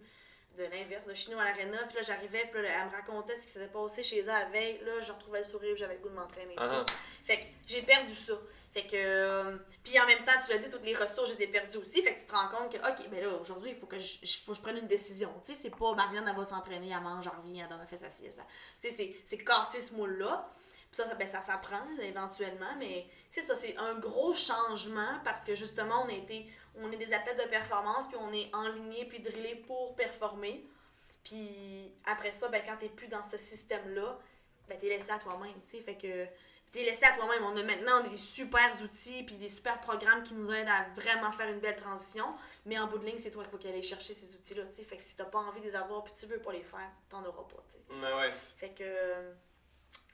de l'inverse, de chez nous à l'aréna, puis là, j'arrivais, puis là, elle me racontait ce qui s'était passé chez eux la veille, là, je retrouvais le sourire, j'avais le goût de m'entraîner. Ah, Fait que j'ai perdu ça. Fait que. euh, puis en même temps, tu l'as dit, toutes les ressources, je les ai perdues aussi. Fait que tu te rends compte que, OK, ben là, aujourd'hui, il faut que je, je- faut que je prenne une décision. Tu sais, c'est pas Marianne, elle va s'entraîner, elle mange, elle revient, elle donne, elle fait sa sieste. Tu sais, c'est- c'est casser ce moule-là. Puis ça, ça, ben, ça s'apprend éventuellement, mais c'est ça, c'est un gros changement parce que justement, on, a été, on est des athlètes de performance, puis on est enlignés puis drillés pour performer. Puis après ça, ben, quand t'es plus dans ce système-là, ben, t'es laissé à toi-même, tu sais. Fait que t'es laissé à toi-même. On a maintenant des super outils puis des super programmes qui nous aident à vraiment faire une belle transition. Mais en bout de ligne, c'est toi qu'il faut qu'il aille chercher ces outils-là, tu sais. Fait que si t'as pas envie de les avoir puis tu veux pas les faire, t'en auras pas, tu sais. Mais ouais. Fait que.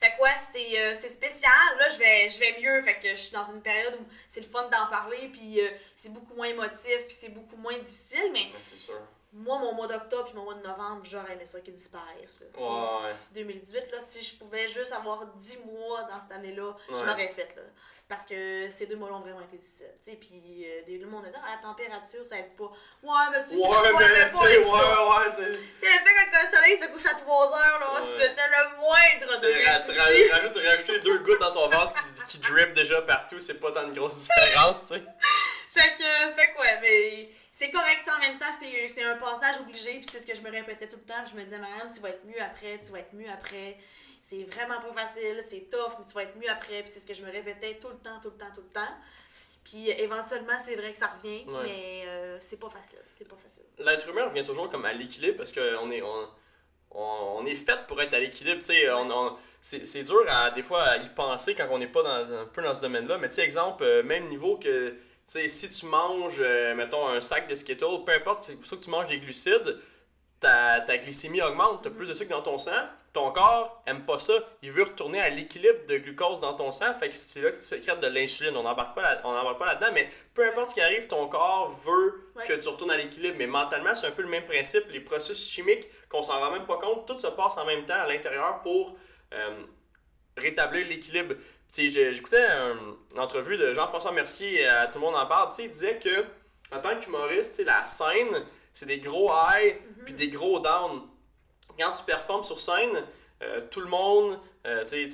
Fait que ouais, c'est euh, c'est spécial. Là, je vais, je vais mieux. Fait que je suis dans une période où c'est le fun d'en parler. Puis euh, c'est beaucoup moins émotif. Puis c'est beaucoup moins difficile. Mais Mais c'est sûr. Moi, mon mois d'octobre puis mon mois de novembre, j'aurais aimé ça qu'ils disparaissent. là. Ouais, ouais. si 2018, là, si je pouvais juste avoir 10 mois dans cette année-là, je l'aurais fait. Là. Parce que ces deux mois-là ont vraiment été difficiles. Puis euh, le monde a dit, ah, la température, ça aide pas. Ouais, mais tu sais, Ouais, mais tu sais, ouais, ouais, c'est. Tu sais, le fait que le soleil se couche à 3 heures, là, c'était le moindre de mes soucis. ra- rajoute, rajouter deux gouttes dans ton vase qui, qui drip déjà partout, c'est pas tant une grosse différence, tu sais. [laughs] Fait que, fait que ouais, mais c'est correct, en même temps, c'est un passage obligé, puis c'est ce que je me répétais tout le temps, puis je me disais, Marianne, tu vas être mieux après, tu vas être mieux après. C'est vraiment pas facile, c'est tough, mais tu vas être mieux après, puis c'est ce que je me répétais tout le temps, tout le temps, tout le temps. Puis euh, éventuellement, c'est vrai que ça revient, Ouais. mais euh, c'est pas facile, c'est pas facile. L'être humain revient toujours comme à l'équilibre parce qu'on est, on, on, est fait pour être à l'équilibre, tu sais. On, on- c'est, c'est dur à, des fois à y penser quand on n'est pas dans, un peu dans ce domaine-là. Mais tu sais, exemple, euh, même niveau que, sais, si tu manges, euh, mettons, un sac de Skittles, peu importe, c'est que tu manges des glucides, ta, ta glycémie augmente, tu as plus de sucre dans ton sang, ton corps aime pas ça, il veut retourner à l'équilibre de glucose dans ton sang, fait que c'est là que tu sécrètes de l'insuline. On n'embarque pas, là- on n'embarque pas là-dedans, mais peu importe ce qui arrive, ton corps veut Ouais. que tu retournes à l'équilibre. Mais mentalement, c'est un peu le même principe. Les processus chimiques, qu'on s'en rend même pas compte, tout se passe en même temps à l'intérieur pour euh, rétablir l'équilibre. J'écoutais un- une entrevue de Jean-François Mercier à Tout le monde en parle. Il disait que en tant qu'humoriste, la scène, c'est des gros highs puis des gros downs. Quand tu performes sur scène, euh, tout le monde, euh, tu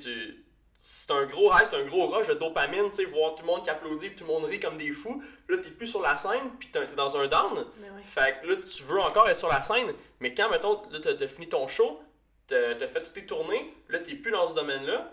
c'est un gros high, c'est un gros rush de dopamine, tu sais, voir tout le monde qui applaudit, puis tout le monde rit comme des fous. Là, t'es plus sur la scène, puis t'es dans un down. Fait que là, tu veux encore être sur la scène, mais quand, mettons, là, t'as fini ton show, t'as t'as fait toutes tes tournées, là, t'es plus dans ce domaine-là,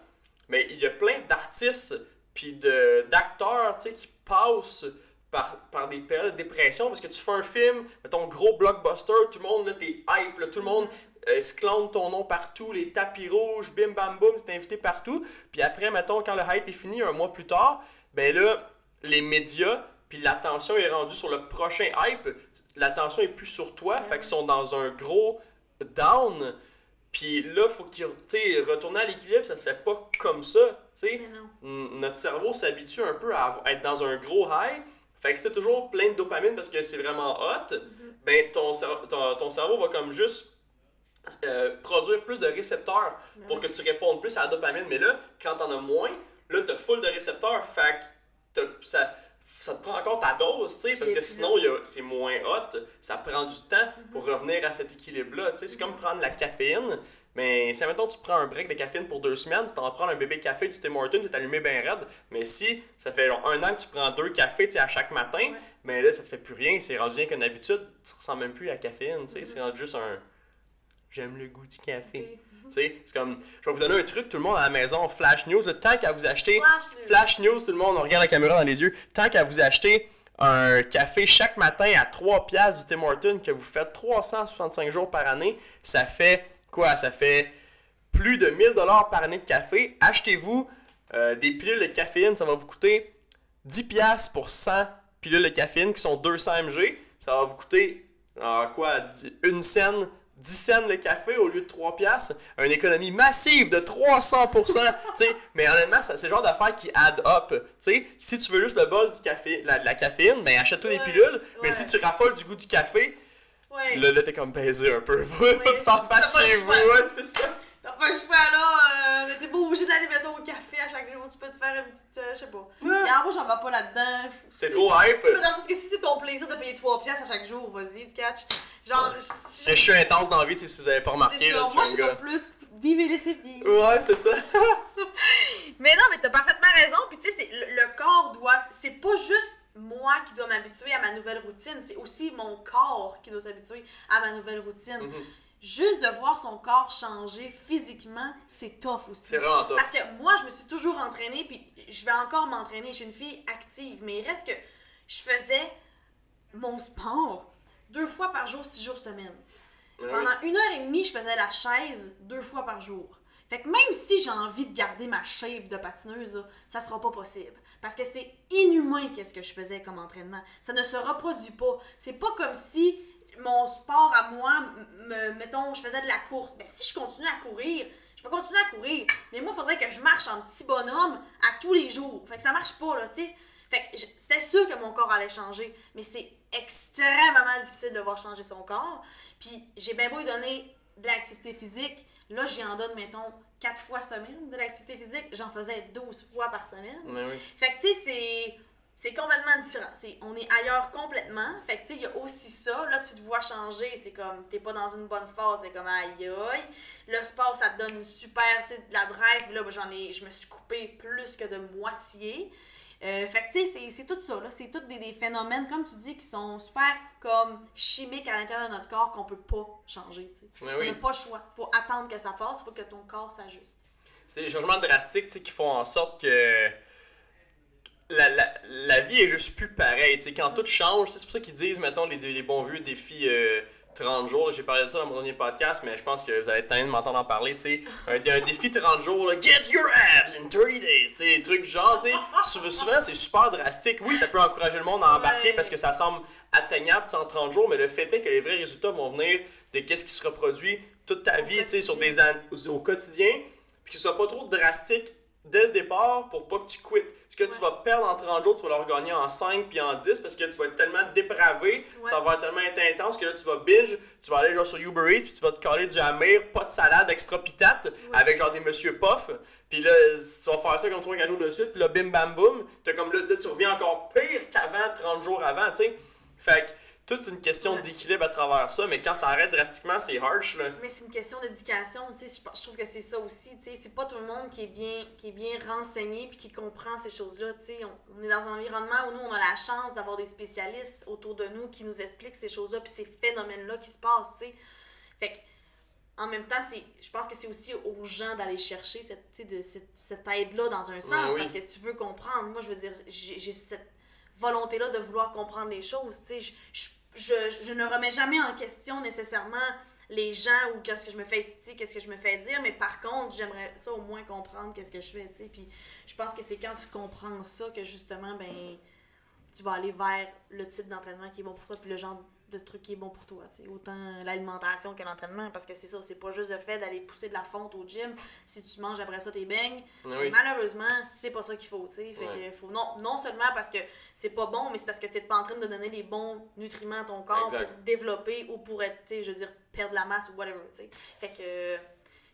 mais il y a plein d'artistes puis de- d'acteurs, tu sais, qui passent par, par des périodes de dépression. Parce que tu fais un film, mettons, gros blockbuster, tout le monde, là, t'es hype, là, tout le monde euh, se clone ton nom partout, les tapis rouges, bim bam boum, t'es invité partout, puis après, mettons, quand le hype est fini, un mois plus tard, ben là, les médias, puis l'attention est rendue sur le prochain hype, l'attention est plus sur toi, fait qu'ils sont dans un gros down. Puis là, faut sais, retourner à l'équilibre, ça se fait pas comme ça, Notre cerveau s'habitue un peu à être dans un gros high. Fait que c'était toujours plein de dopamine parce que c'est vraiment hot. Ben, ton, cer- ton, ton cerveau va comme juste euh, produire plus de récepteurs pour que tu répondes plus à la dopamine. Mais là, quand t'en as moins, là, t'as full de récepteurs. Fait que t'as- ça, ça te prend encore ta dose, tu sais, parce que sinon, c'est moins hot. Ça prend du temps pour revenir à cet équilibre-là. Tu sais, c'est comme prendre la caféine. Mais si, mettons, tu prends un break de caféine pour deux semaines, tu t'en prends un bébé café du Tim Hortons, tu es allumé bien raide. Mais si ça fait genre, un an que tu prends deux cafés tu sais, à chaque matin, Ouais. mais là, ça te fait plus rien. C'est rendu rien qu'une habitude. Tu ressens même plus la caféine. tu sais, C'est rendu juste un. J'aime le goût du café. C'est comme. Je vais vous donner un truc, tout le monde à la maison. Flash News, tant qu'à vous acheter. Flash news. Flash News, tout le monde, on regarde la caméra dans les yeux. Tant qu'à vous acheter un café chaque matin à 3 piastres du Tim Hortons que vous faites 365 jours par année, ça fait quoi? Ça fait plus de 1000 dollars par année de café. Achetez-vous euh, des pilules de caféine, ça va vous coûter 10 piastres pour 100 pilules de caféine qui sont 200 mg. Ça va vous coûter euh, quoi? Une scène 10 cents le café au lieu de 3 piastres, une économie massive de 300%, [laughs] tu sais, mais honnêtement, c'est le genre d'affaires qui add up, tu sais, si tu veux juste le buzz du café, la, la caféine, ben achète-toi des Ouais, pilules, mais si tu raffoles du goût du café, Ouais. là, là t'es comme baisé un peu, [laughs] tu t'en le chez vous, c'est ça. T'as pas le choix là, euh, t'es pas obligé d'aller mettons au café à chaque jour, tu peux te faire une petite, euh, je sais pas. Regarde, moi j'en vais pas là-dedans. C'est trop hype. Dans le sens que si c'est ton plaisir de payer 3 piastres à chaque jour, vas-y, tu catches. Genre, je- Je suis intense dans la vie, si vous avez pas remarqué, c'est là, moi je suis plus vivre et laisser vivre. Ouais, c'est ça. [laughs] Mais non, mais t'as parfaitement raison. Puis tu sais, c'est- le, le corps doit. C'est pas juste moi qui dois m'habituer à ma nouvelle routine, c'est aussi mon corps qui doit s'habituer à ma nouvelle routine. Mhm. Juste de voir son corps changer physiquement, c'est tough aussi. C'est vraiment top. Parce que moi, je me suis toujours entraînée, puis je vais encore m'entraîner. Je suis une fille active, mais il reste que je faisais mon sport deux fois par jour, six jours semaine. Pendant une heure et demie, je faisais la chaise deux fois par jour. Fait que même si j'ai envie de garder ma shape de patineuse, là, ça sera pas possible. Parce que c'est inhumain qu'est-ce que je faisais comme entraînement. Ça ne se reproduit pas. C'est pas comme si mon sport à moi, me, mettons, je faisais de la course. Ben, si je continuais à courir, je peux continuer à courir. Mais moi, il faudrait que je marche en petit bonhomme à tous les jours. Fait que ça marche pas, là, tu sais. Fait que c'était sûr que mon corps allait changer. Mais c'est extrêmement difficile de voir changer son corps. Puis j'ai bien beau lui donner de l'activité physique. Là, j'y en donne, mettons, 4 fois semaine de l'activité physique. J'en faisais 12 fois par semaine. Mais oui. Fait que, tu sais, c'est. C'est complètement différent. On est ailleurs complètement. Fait que, tu sais, il y a aussi ça. Là, tu te vois changer. C'est comme, t'es pas dans une bonne phase. C'est comme, aïe, aïe. Le sport, ça te donne une super, tu sais, de la drive. Là, j'en ai, je me suis coupée plus que de moitié. Euh, fait que, tu sais, c'est, tout ça, là. C'est tous des, des phénomènes, comme tu dis, qui sont super, comme, chimiques à l'intérieur de notre corps qu'on peut pas changer, tu sais. On n'a pas le choix. Faut attendre que ça passe. Faut que ton corps s'ajuste. C'est des changements drastiques tu sais, qui font en sorte que la, la, la vie est juste plus pareille. tu sais, Quand tout change, c'est pour ça qu'ils disent, mettons, les, les bons vieux défis euh, 30 jours. J'ai parlé de ça dans mon dernier podcast, mais je pense que vous allez être tanné de m'entendre en parler. tu sais. Un, un défi 30 jours, là, get your abs in 30 days. tu sais, Des trucs du genre, tu sais. Sou- souvent c'est super drastique. Oui, ça peut encourager le monde à embarquer Ouais. parce que ça semble atteignable en 30 jours, mais le fait est que les vrais résultats vont venir de qu'est-ce qui se reproduit toute ta vie, tu sais, sur des an- au quotidien, puis que ce soit pas trop drastique dès le départ pour pas que tu quittes. Ce que tu vas perdre en 30 jours, tu vas le regagner en 5 puis en 10 parce que tu vas être tellement dépravé, ça va être tellement être intense que là tu vas binge, tu vas aller genre sur Uber Eats puis tu vas te coller du hammer, pas de salade, extra pitate avec genre des monsieur puff. Puis là, tu vas faire ça comme 3 4 jours de suite, puis là bim bam boum, t'as comme là, là, tu reviens encore pire qu'avant 30 jours avant, tu sais. Fait que toute une question Ouais. d'équilibre à travers ça, mais quand ça arrête drastiquement, c'est harsh là. Mais c'est une question d'éducation, tu sais, je, je trouve que c'est ça aussi, tu sais, c'est pas tout le monde qui est bien, qui est bien renseigné puis qui comprend ces choses-là, tu sais, on, on est dans un environnement où nous, on a la chance d'avoir des spécialistes autour de nous qui nous expliquent ces choses-là puis ces phénomènes-là qui se passent, tu sais. Fait que, en même temps, c'est, je pense que c'est aussi aux gens d'aller chercher cette, de, cette, cette aide-là dans un sens oui. parce que tu veux comprendre. Moi, je veux dire, j'ai cette volonté-là de vouloir comprendre les choses. Je, je, je, je ne remets jamais en question nécessairement les gens ou qu'est-ce que je me fais sais, qu'est-ce que je me fais dire mais par contre j'aimerais ça au moins comprendre qu'est-ce que je fais puis je pense que c'est quand tu comprends ça que justement ben tu vas aller vers le type d'entraînement qui est bon pour toi puis le genre de truc qui est bon pour toi tu sais. Autant l'alimentation que l'entraînement parce que c'est ça c'est pas juste le fait d'aller pousser de la fonte au gym. Si tu manges après ça tes beignes Oui. malheureusement c'est pas ça qu'il faut tu sais. Fait Ouais. que faut non non seulement parce que c'est pas bon mais c'est parce que t'es pas en train de donner les bons nutriments à ton corps Exact. pour développer ou pour être je veux dire perdre la masse ou whatever tu sais. Fait que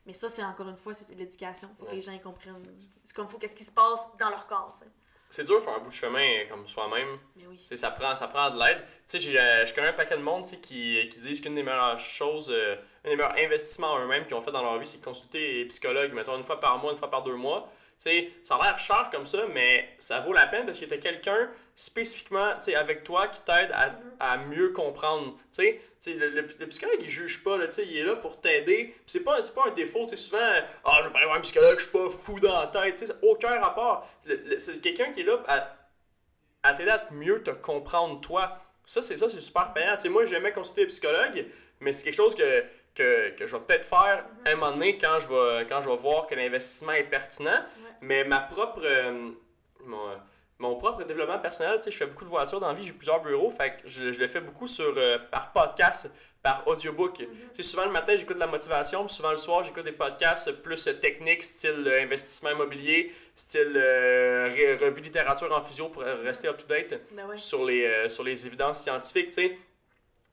mais ça c'est encore une fois c'est de l'éducation. Faut que les gens comprennent. C'est comme faut qu'est-ce qui se passe dans leur corps tu sais C'est dur de faire un bout de chemin euh, comme soi-même. oui ça prend, ça prend de l'aide. Tu sais, j'ai, euh, je connais un paquet de monde qui, qui disent qu'une des meilleures choses, euh, un des meilleurs investissements en eux-mêmes qu'ils ont fait dans leur vie, c'est de consulter un psychologue, mettons, une fois par mois, une fois par deux mois. Sais, ça a l'air cher comme ça, mais ça vaut la peine parce que tu as quelqu'un spécifiquement tu sais, avec toi qui t'aide à, à mieux comprendre. Tu sais, Tu sais, le, le- le psychologue, il juge pas, là, il est là pour t'aider. C'est pas, pas un défaut. tu sais, Souvent, ah, je vais pas aller voir un psychologue, je suis pas fou dans la tête. Tu sais, ça n'a aucun rapport. C'est quelqu'un qui est là à à t'aider à mieux te comprendre toi. Ça, c'est ça, c'est super payant. Tu sais, moi, j'ai jamais consulté un psychologue, mais c'est quelque chose que, que, que je vais peut-être faire un moment donné quand je vais, quand je vais voir que l'investissement est pertinent. Mais ma propre. euh, mon, mon propre développement personnel, tu sais, je fais beaucoup de voitures dans la vie, j'ai plusieurs bureaux, fait que je, je le fais beaucoup sur, euh, par podcast, par audiobook. Sais, souvent le matin, j'écoute de la motivation, puis souvent le soir, j'écoute des podcasts plus euh, techniques, style euh, investissement immobilier, style euh, revue littérature en physio pour euh, rester up-to-date ben ouais sur, les, euh, sur les évidences scientifiques, tu sais.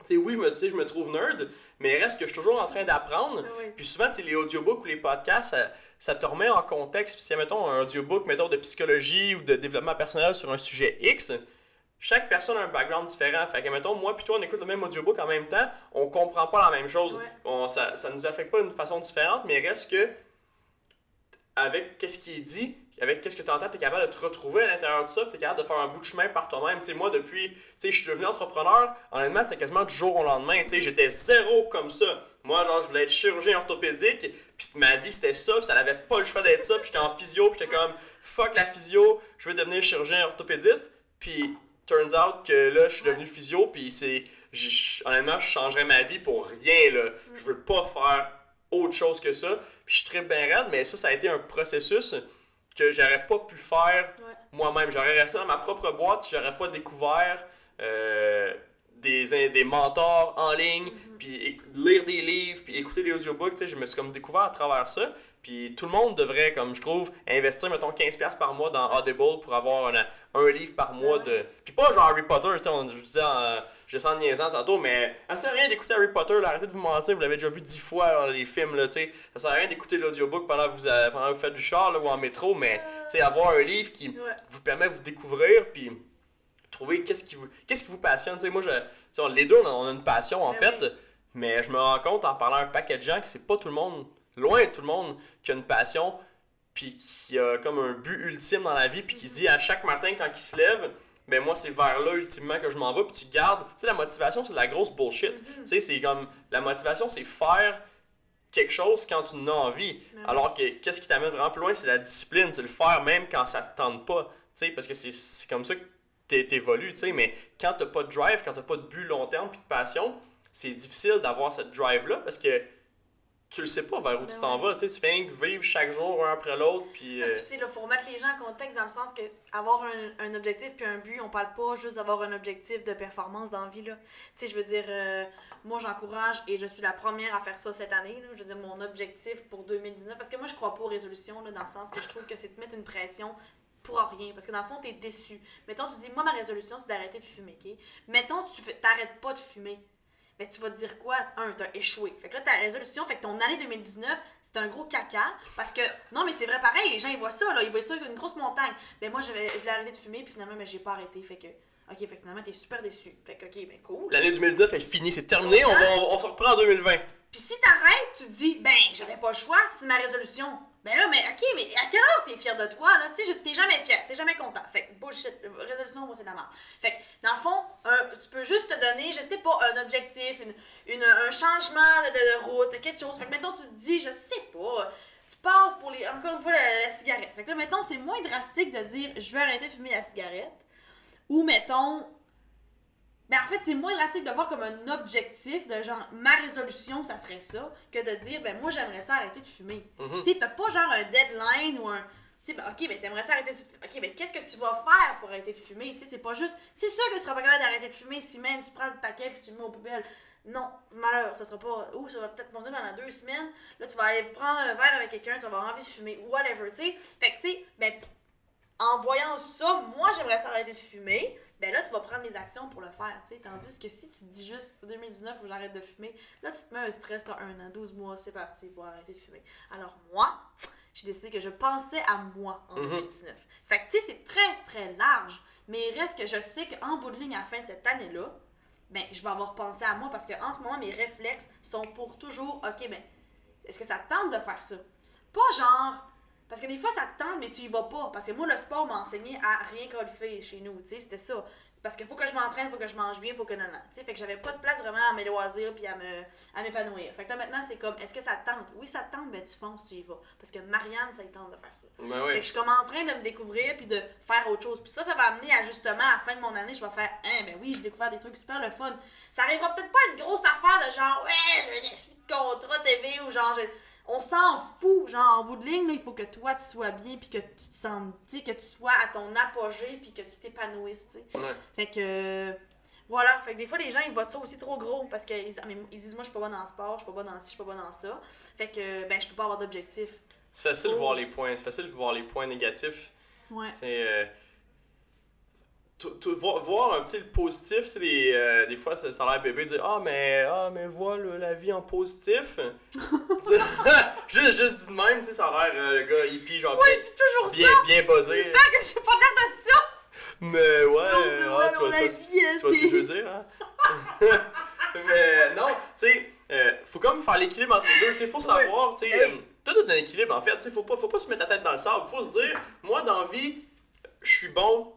Tu sais, oui, je me, je me trouve nerd, mais reste que je suis toujours en train d'apprendre. Ah ouais. Puis souvent, les audiobooks ou les podcasts, ça, ça te remet en contexte. Puis si, mettons, un audiobook, mettons, de psychologie ou de développement personnel sur un sujet X, chaque personne a un background différent. Fait que, mettons, moi puis toi, on écoute le même audiobook en même temps, on comprend pas la même chose. Ouais. On, ça, ça nous affecte pas d'une façon différente, mais reste que, avec qu'est-ce qui est dit, avec qu'est-ce que tu entends, tu es capable de te retrouver à l'intérieur de ça, tu es capable de faire un bout de chemin par toi-même. Tu sais, moi, depuis, tu sais, je suis devenu entrepreneur, honnêtement, c'était quasiment du jour au lendemain. Tu sais, j'étais zéro comme ça. Moi, genre, je voulais être chirurgien orthopédique, puis ma vie, c'était ça, puis ça n'avait pas le choix d'être ça, puis j'étais en physio, puis j'étais comme, fuck la physio, je veux devenir chirurgien orthopédiste. Puis, turns out que là, je suis devenu physio, puis c'est, honnêtement, je changerais ma vie pour rien, là. Je veux pas faire autre chose que ça. Puis je suis très bien raide, mais ça, ça a été un processus que j'aurais pas pu faire Ouais. moi-même. J'aurais resté dans ma propre boîte, j'aurais pas découvert euh, des, des mentors en ligne, Mm-hmm. puis lire des livres, puis écouter des audiobooks, tu sais, je me suis comme découvert à travers ça. Puis tout le monde devrait, comme je trouve, investir, mettons, 15$ par mois dans Audible pour avoir un, un livre par mois ouais. de... Puis pas genre Harry Potter, tu sais, on- je disais, je sens niaisant tantôt, mais ça sert à rien d'écouter Harry Potter, là, arrêtez de vous mentir, vous l'avez déjà vu 10 fois dans les films, là, tu sais. Ça sert à rien d'écouter l'audiobook pendant, que vous avez- pendant que vous faites du char, là, ou en métro, mais, tu sais, avoir un livre qui Ouais. vous permet de vous découvrir, puis trouver qu'est-ce qui vous, qu'est-ce qui vous passionne. Moi, je, on- les deux, on a, on a une passion, en Ben fait, oui. mais je me rends compte en parlant à un paquet de gens que c'est pas tout le monde, loin de tout le monde, qui a une passion, puis qui a comme un but ultime dans la vie, puis qui se dit à chaque matin quand il se lève, ben moi, c'est vers là, ultimement, que je m'en vais, puis tu gardes. Tu sais, la motivation, c'est de la grosse bullshit. Mm-hmm. Tu sais, c'est comme. La motivation, c'est faire quelque chose quand tu en as envie. Ben. Alors que qu'est-ce qui t'amène vraiment plus loin, c'est la discipline, c'est le faire même quand ça te tente pas. Tu sais, parce que c'est- comme ça que t'é- t'évolues, tu sais. Mais quand t'as pas de drive, quand t'as pas de but long terme puis de passion, c'est difficile d'avoir cette drive-là parce que tu le sais pas vers où Ben tu t'en ouais. vas. Tu tu fais rien que vivre chaque jour un après l'autre. Puis. euh, tu sais, là, faut remettre les gens en contexte dans le sens que avoir un, un objectif puis un but, on parle pas juste d'avoir un objectif de performance dans la vie. Tu je veux dire, euh, moi, j'encourage et je suis la première à faire ça cette année. Je veux dire, mon objectif pour 2019, parce que moi, je crois pas aux résolutions, là, dans le sens que je trouve que c'est de mettre une pression pour rien, parce que dans le fond, t'es déçu. Mettons, tu dis, moi, ma résolution, c'est d'arrêter de fumer, OK? Mettons, tu t'arrêtes pas de fumer. Ben, tu vas te dire quoi? Un, t'as échoué. Fait que là, ta résolution, fait que ton année 2019, c'est un gros caca. Parce que, non, mais c'est vrai pareil, les gens, ils voient ça, là. Ils voient ça une grosse montagne. Ben, moi, je vais, je vais arrêter de fumer, puis finalement, ben, j'ai pas arrêté. Fait que, ok, fait que finalement, t'es super déçu. Fait que, ok, ben, cool. L'année 2019 est finie, c'est terminé, on, va, on, on se reprend en 2020. Puis si t'arrêtes, tu te dis, ben, j'avais pas le choix, c'est ma résolution. Ben là, mais ok, mais à quelle heure t'es fier de toi, là? Tu sais, t'es jamais fier, t'es jamais content. Fait que bullshit, résolution, moi, c'est la merde. Fait que, dans le fond, un- tu peux juste te donner, je sais pas, un objectif, une, une- un changement de, de- de route, quelque chose. Fait que, mettons, tu te dis, je sais pas, tu passes pour les, encore une fois, la, la cigarette. Fait que là, mettons, c'est moins drastique de dire, je vais arrêter de fumer la cigarette. Ou, mettons, ben en fait, c'est moins drastique de voir comme un objectif de genre ma résolution, ça serait ça, que de dire ben moi j'aimerais ça arrêter de fumer. Mhm. Tu sais, t'as pas genre un deadline ou un. Tu sais, ben ok, ben t'aimerais ça arrêter de fumer. Ok, ben qu'est-ce que tu vas faire pour arrêter de fumer? Tu sais, c'est pas juste. C'est sûr que tu seras pas capable d'arrêter de fumer si même tu prends le paquet puis tu le mets aux poubelles. Non, malheur, ça sera pas. Ou ça va peut-être fonctionner pendant deux semaines. Là, tu vas aller prendre un verre avec quelqu'un, tu vas avoir envie de fumer, whatever, tu sais. Fait que, tu sais, ben, en voyant ça, moi j'aimerais ça arrêter de fumer, ben là tu vas prendre les actions pour le faire, tu sais. Tandis que si tu te dis juste 2019 où j'arrête de fumer, là tu te mets un stress, t'as un an, 12 mois, c'est parti pour arrêter de fumer. Alors moi, j'ai décidé que je pensais à moi en Mhm. 2019. Fait que tu sais, c'est très très large, mais il reste que je sais qu'en bout de ligne à la fin de cette année-là, ben je vais avoir pensé à moi parce qu'en ce moment mes réflexes sont pour toujours, ok, ben est-ce que ça te tente de faire ça? Pas genre. Parce que des fois, ça te tente, mais tu y vas pas. Parce que moi, le sport m'a enseigné à rien qualifier chez nous. Tu sais, c'était ça. Parce qu'il faut que je m'entraîne, faut que je mange bien, faut que non, non. Tu sais, fait que j'avais pas de place vraiment à mes loisirs puis à me à m'épanouir. Fait que là, maintenant, c'est comme, est-ce que ça te tente? Oui, ça te tente, ben tu fonces, tu y vas. Parce que Marianne, ça tente de faire ça. Ben Fait que je suis comme en train de me découvrir puis de faire autre chose. Puis ça, ça va amener à justement, à la fin de mon année, je vais faire, hein, ben oui, j'ai découvert des trucs super le fun. Ça arrivera peut-être pas à une grosse affaire de genre, ouais, je veux des contrat TV ou genre, je- on s'en fout. Genre, en bout de ligne, là, il faut que toi, tu sois bien puis que tu te sentes, que tu sois à ton apogée puis que tu t'épanouisses, tu sais. Ouais. Fait que. Voilà, fait que des fois les gens ils voient ça aussi trop gros parce qu'ils disent, ah, ils disent moi je suis pas bonne dans le sport, je suis pas bonne dans ci, je suis pas bonne dans ça. Fait que ben je peux pas avoir d'objectif. C'est facile de voir les points, c'est facile de voir les points négatifs. Ouais. Sais, euh, voir, un petit le positif, tu sais, des, euh, des fois ça, ça a l'air bébé de dire Ah, mais, ah, mais vois le- la vie en positif. [laughs] [laughs] Juste, juste dit de même, tu sais, ça a l'air euh, le gars hippie, genre je dis toujours bien, ça! bien, bien buzzé. J'espère que j'ai pas l'air de ça! Mais ouais, Non, ah, tu, vois, tu vois- vie, tu vois ce que je veux dire, hein? [laughs] mais non, tu sais, euh, faut comme faire l'équilibre entre les deux, tu sais, faut savoir, tu sais, Oui. euh, tout est un équilibre en fait, tu sais, faut pas, faut pas se mettre la tête dans le sable, faut se dire, moi dans la vie, je suis bon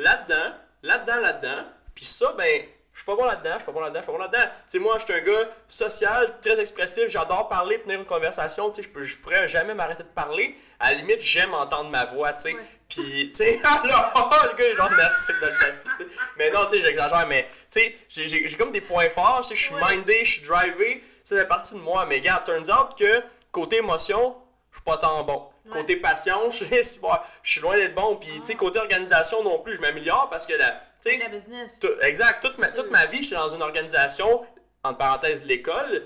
là-dedans, là-dedans, là-dedans, puis ça, ben, je suis pas bon là-dedans, je suis pas bon là-dedans, je suis pas bon là-dedans. Tu sais, moi, je suis un gars social, très expressif, j'adore parler, tenir une conversation, tu sais, je pourrais jamais m'arrêter de parler. À la limite, j'aime entendre ma voix, tu sais. Ouais. Puis, tu sais, [laughs] alors, le gars est genre narcissique dans le tapis, tu sais. Mais non, tu sais, j'exagère, mais, tu sais, j'ai comme des points forts, tu sais, je suis Ouais. mindé, je suis drivé, ça fait partie de moi. Mais, gars, turns out que, côté émotion, je suis pas tant bon. Ouais. Côté patience, [laughs] je suis bon, je suis loin d'être bon. Puis, tu sais, côté organisation non plus, je m'améliore parce que la, Tu sais, Avec la business. exact. Toute ma, toute ma vie, j'étais dans une organisation, entre parenthèses, l'école,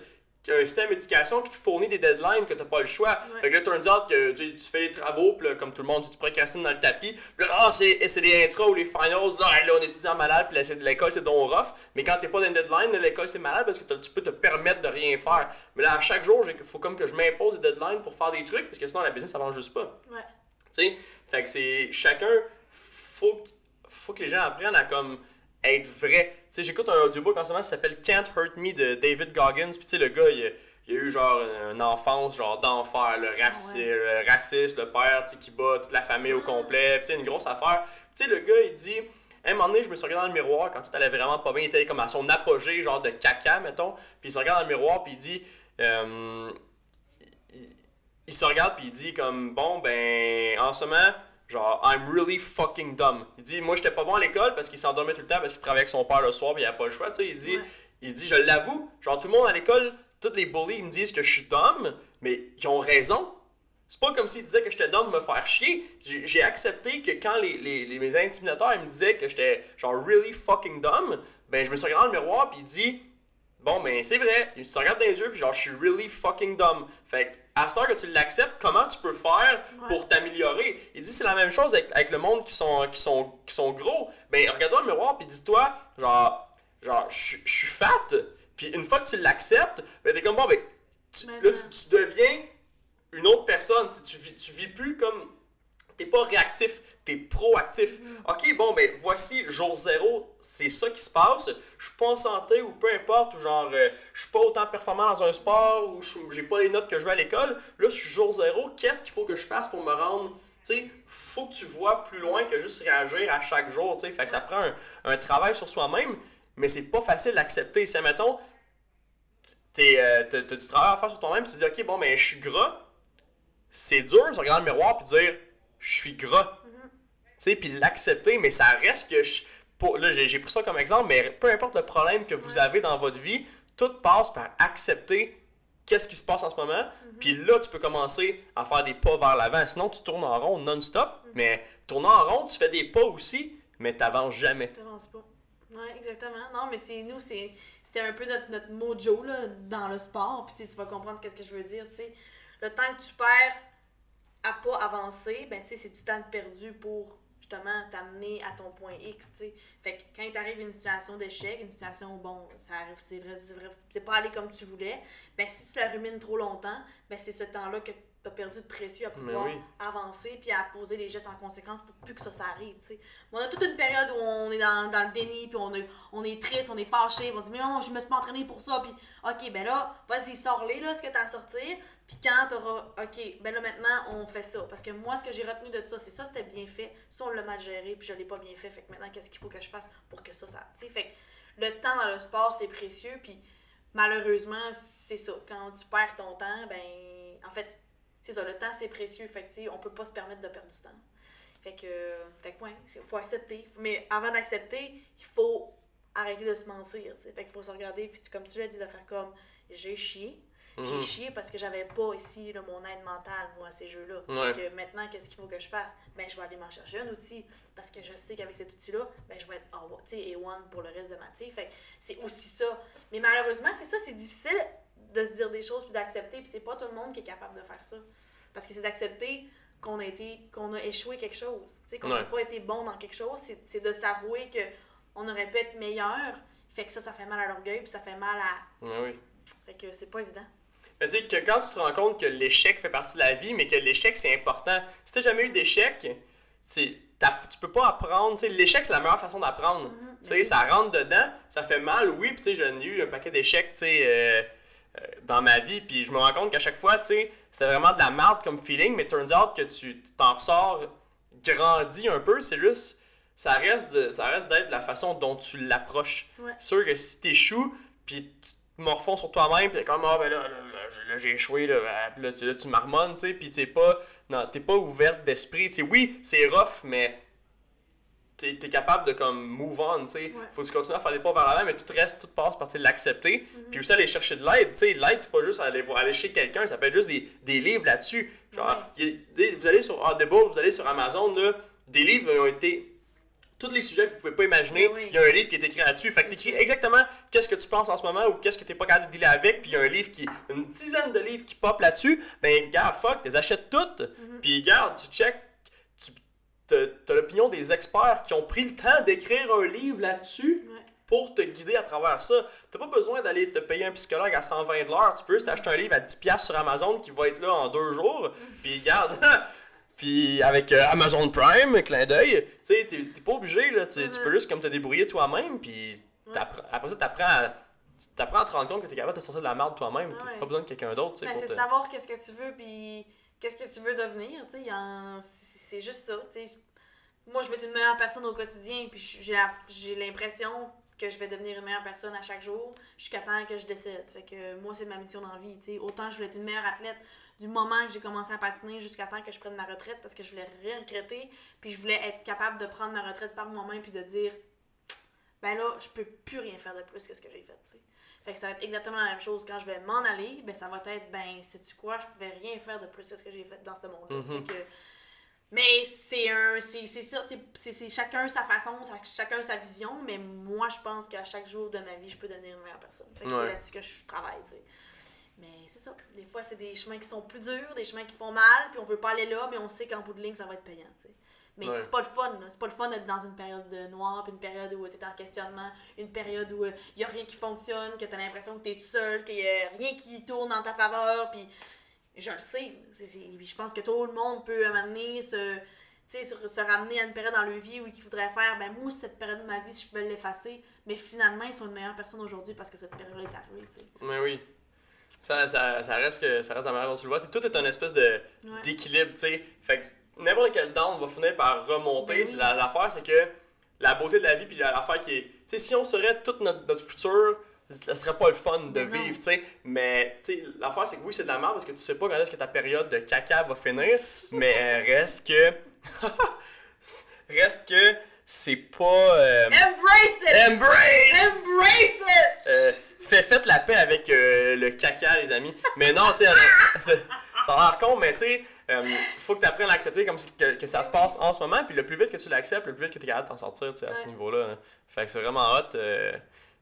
un système d'éducation qui te fournit des deadlines que t'as pas le choix. Ouais. Fait que là, turns out que tu, tu fais les travaux, puis comme tout le monde, tu procrastines dans le tapis. Puis là, ah, c'est c'est les intros ou les finals, là, là on étudie en malade, puis l'école, c'est donc rough. Mais quand t'es pas dans une deadline, l'école, c'est malade parce que tu peux te permettre de rien faire. Mais là, à chaque jour, il faut comme que je m'impose des deadlines pour faire des trucs, parce que sinon, la business, ça avance juste pas. Ouais. Tu sais, fait que c'est chacun faut faut que les gens apprennent à comme être vrai. Tu sais, j'écoute un audiobook en ce moment qui s'appelle Can't Hurt Me de David Goggins. Puis tu sais le gars il, a- il a eu genre une enfance genre d'enfer, le, raci- Ah ouais. le raciste, le père qui bat toute la famille au complet, Puis tu sais une grosse affaire. Puis tu sais le gars il dit à un moment donné, je me suis regardé dans le miroir quand tout allait vraiment pas bien. Il était comme à son apogée, genre de caca, mettons. Puis il se regarde dans le miroir, puis il dit euh, il, il se regarde, puis il dit comme Bon, ben, en ce moment, genre, I'm really fucking dumb. Il dit Moi, j'étais pas bon à l'école parce qu'il s'endormait tout le temps parce qu'il travaillait avec son père le soir, puis il avait pas le choix. Tu sais, il dit, Ouais. il dit Je l'avoue, genre, tout le monde à l'école, tous les bullies, ils me disent que je suis dumb, mais ils ont raison. C'est pas comme s'ils disaient que j'étais dumb de me faire chier. J'ai j'ai accepté que quand les, les, les- mes intimidateurs ils me disaient que j'étais genre really fucking dumb, ben je me suis regardé dans le miroir puis il dit Bon ben c'est vrai, il se regarde dans les yeux puis genre je suis really fucking dumb. Fait que, à ce temps que tu l'acceptes, comment tu peux faire Ouais. pour t'améliorer? Il dit c'est la même chose avec, avec le monde qui sont qui sont qui sont gros. Ben regarde-toi le miroir puis dis-toi genre genre je suis fat. Puis une fois que tu l'acceptes, ben t'es comme bon ben tu- là tu, tu deviens une autre personne. Tu, tu, vis, tu vis plus comme. T'es pas réactif, t'es proactif. Ok, bon, ben voici jour zéro, c'est ça qui se passe. Je suis pas en santé ou peu importe, ou genre, euh, je suis pas autant performant dans un sport ou j'ai pas les notes que je veux à l'école. Là, je suis jour zéro, qu'est-ce qu'il faut que je fasse pour me rendre. Tu sais, faut que tu vois plus loin que juste réagir à chaque jour, tu sais. Fait que ça prend un, travail sur soi-même, mais c'est pas facile d'accepter. C'est, mettons, euh, t'as, t'as du travail à faire sur toi-même, tu dis, ok, bon, ben je suis gras, c'est dur de regarder le miroir puis dire je suis gras. Tu sais, puis l'accepter, mais ça reste que. je- pour, là, j'ai pris ça comme exemple, mais peu importe le problème que vous avez dans votre vie, tout passe par accepter qu'est-ce qui se passe en ce moment, puis là, tu peux commencer à faire des pas vers l'avant. Sinon, tu tournes en rond non-stop, mais tournant en rond, tu fais des pas aussi, mais t'avances jamais. T'avances pas. Ouais, exactement. Non, mais c'est nous, c'est c'était un peu notre, notre mojo là, dans le sport. Puis tu tu vas comprendre qu'est-ce que je veux dire. tu sais. Le temps que tu perds à pas avancer, ben c'est du temps perdu pour justement t'amener à ton point X. tu sais. Fait que quand t'arrive une situation d'échec, une situation où bon, ça arrive, c'est vrai, c'est pas allé comme tu voulais, ben si tu la rumines trop longtemps, ben c'est ce temps-là que tu as perdu de précieux à pouvoir oui. avancer puis à poser les gestes en conséquence pour plus que ça, ça arrive. tu sais. On a toute une période où on est dans, dans le déni, puis on, a- on est triste, on est fâché, on se dit, mais non, je me suis pas entraîné pour ça, puis ok, ben là, vas-y, sors-les, là, ce que t'as à sortir, puis quand t'auras, ok, ben là, maintenant, on fait ça. Parce que moi, ce que j'ai retenu de ça, c'est ça, c'était bien fait, ça, on l'a mal géré, puis je l'ai pas bien fait, fait que maintenant, qu'est-ce qu'il faut que je fasse pour que ça, ça, tu sais, fait que le temps dans le sport, c'est précieux, puis malheureusement, c'est ça, quand tu perds ton temps, ben, en fait, c'est ça, le temps, c'est précieux, fait que, on peut pas se permettre de perdre du temps. Fait que, fait que ouais, il faut accepter. Mais avant d'accepter, il faut arrêter de se mentir. tu sais. Fait qu'il faut se regarder, puis comme tu l'as dit, de faire comme j'ai chié. J'ai Mhm. chié parce que j'avais pas ici là, mon aide mentale, moi, à ces jeux-là. Ouais. Que maintenant, qu'est-ce qu'il faut que je fasse? Ben, je vais aller m'en chercher un outil. Parce que je sais qu'avec cet outil-là, ben, je vais être A- tu sais, A1 pour le reste de ma. sais. Fait que c'est aussi ça. Mais malheureusement, c'est ça, c'est difficile de se dire des choses puis d'accepter. Puis c'est pas tout le monde qui est capable de faire ça. Parce que c'est d'accepter qu'on a été qu'on a échoué quelque chose. Tu sais, qu'on n'a Ouais. pas été bon dans quelque chose. C'est, c'est de s'avouer que on aurait pu être meilleur. Fait que ça, ça fait mal à l'orgueil puis ça fait mal à. Ouais, oui. Fait que c'est pas évident. Mais tu sais, que quand tu te rends compte que l'échec fait partie de la vie, mais que l'échec c'est important, si t'as jamais eu d'échec, tu peux pas apprendre. tu sais, L'échec c'est la meilleure façon d'apprendre. Mhm. Tu sais, ça rentre dedans, ça fait mal, oui, puis tu sais, j'en ai eu un paquet d'échecs, tu sais, euh, dans ma vie, puis je me rends compte qu'à chaque fois, tu sais, c'était vraiment de la merde comme feeling, mais turns out que tu t'en ressors grandi un peu, c'est juste, ça reste, de- ça reste d'être la façon dont tu l'approches. Ouais. C'est sûr que si t'échoues, puis tu te morfonds sur toi-même, puis t'es comme, ah ben là, là, là, j'ai- là, j'ai échoué, là, puis là, tu, tu marmonnes, tu sais, puis t'es pas, non, t'es pas ouverte d'esprit, tu sais, oui, c'est rough, mais t'es es capable de comme move on, tu sais. Ouais. Faut que tu continues à faire des pas vers l'avant, mais tout reste, tout passe par l'accepter. Mhm. Puis aussi aller chercher de l'aide, tu sais. L'aide, c'est pas juste aller, voir- aller chez quelqu'un, ça peut être juste des, des livres là-dessus. Genre, Ouais. a vous allez sur Audible, vous allez sur Amazon, là, des livres ont été tous les sujets que vous pouvez pas imaginer, Oui, il y a un livre qui est écrit là-dessus. Fait que t'écris exactement qu'est-ce que tu penses en ce moment ou qu'est-ce que t'es pas capable de dealer avec, puis il y a un livre qui, une dizaine de livres qui pop là-dessus. Ben, gars, fuck, tu les achètes toutes, Mhm. puis garde, tu check, t'as l'opinion des experts qui ont pris le temps d'écrire un livre là-dessus Ouais. pour te guider à travers ça. T'as pas besoin d'aller te payer un psychologue à 120 de l'heure. Tu peux juste t'acheter un livre à 10$ sur Amazon qui va être là en deux jours. [laughs] Puis regarde, [laughs] puis avec euh, Amazon Prime, clin d'œil, tu sais, t'es pas obligé, là. Tu tu peux juste comme te débrouiller toi-même, puis après ça, t'apprends à, t'apprends à te rendre compte que t'es capable de sortir de la merde toi-même. T'as pas besoin de quelqu'un d'autre, Ben, c'est de te- savoir qu'est-ce que tu veux, puis qu'est-ce que tu veux devenir, tu C'est juste ça. Moi, je veux être une meilleure personne au quotidien, puis j'ai l'impression que je vais devenir une meilleure personne à chaque jour jusqu'à temps que je décède. Fait que moi, c'est ma mission dans. Autant je voulais être une meilleure athlète du moment que j'ai commencé à patiner jusqu'à temps que je prenne ma retraite parce que je voulais rien regretter, puis je voulais être capable de prendre ma retraite par moi-même puis de dire ben là, je peux plus rien faire de plus que ce que j'ai fait. Fait que ça va être exactement la même chose. Quand je vais m'en aller, ben ça va être, ben, sais-tu quoi, je pouvais rien faire de plus que ce que j'ai fait dans ce monde-là. Mhm. Fait que- mais c'est un. C'est c'est ça, c'est- c'est c'est chacun sa façon, chacun sa vision, mais moi, je pense qu'à chaque jour de ma vie, je peux devenir une meilleure personne. Fait que Ouais. c'est là-dessus que je travaille, tu sais. Mais c'est ça. Des fois, c'est des chemins qui sont plus durs, des chemins qui font mal, puis on veut pas aller là, mais on sait qu'en bout de ligne, ça va être payant, tu sais. Mais Ouais. c'est pas le fun. C'est pas le fun d'être dans une période de noir, puis une période où t'es en questionnement, une période où il y a rien qui fonctionne, que t'as l'impression que t'es tout seul, qu'il y a rien qui tourne en ta faveur, puis je le sais. C'est- c'est- je pense que tout le monde peut amener sais, se, se ramener à une période dans leur vie où ils voudraient faire, ben moi, cette période de ma vie, si je pouvais l'effacer, mais finalement, ils sont une meilleure personne aujourd'hui parce que cette période-là est arrivée, tu sais. Mais oui. Ça, ça, ça reste que ça reste la manière dont tu le vois. Tout est un espèce de Ouais. d'équilibre, tu sais. Fait que n'importe quel down va finir par remonter. Ben oui. L'affaire, c'est que la beauté de la vie, puis l'affaire qui est. Tu sais, si on saurait tout notre, notre futur, ce serait pas le fun de vivre, tu sais. Mais, tu sais, l'affaire, c'est que oui, c'est de la merde parce que tu sais pas quand est-ce que ta période de caca va finir. [laughs] mais euh, reste que. [laughs] reste que c'est pas. euh, Embrace it! Embrace! Embrace it! Euh, fait, faites la paix avec euh, le caca, les amis. Mais non, tu sais, [laughs] ça a l'air con, mais tu sais, euh, faut que tu apprennes à accepter comme que, que ça se passe en ce moment. Puis le plus vite que tu l'acceptes, le plus vite que tu es capable de t'en sortir tu sais, à ce niveau-là. hein. Fait que c'est vraiment hot. euh,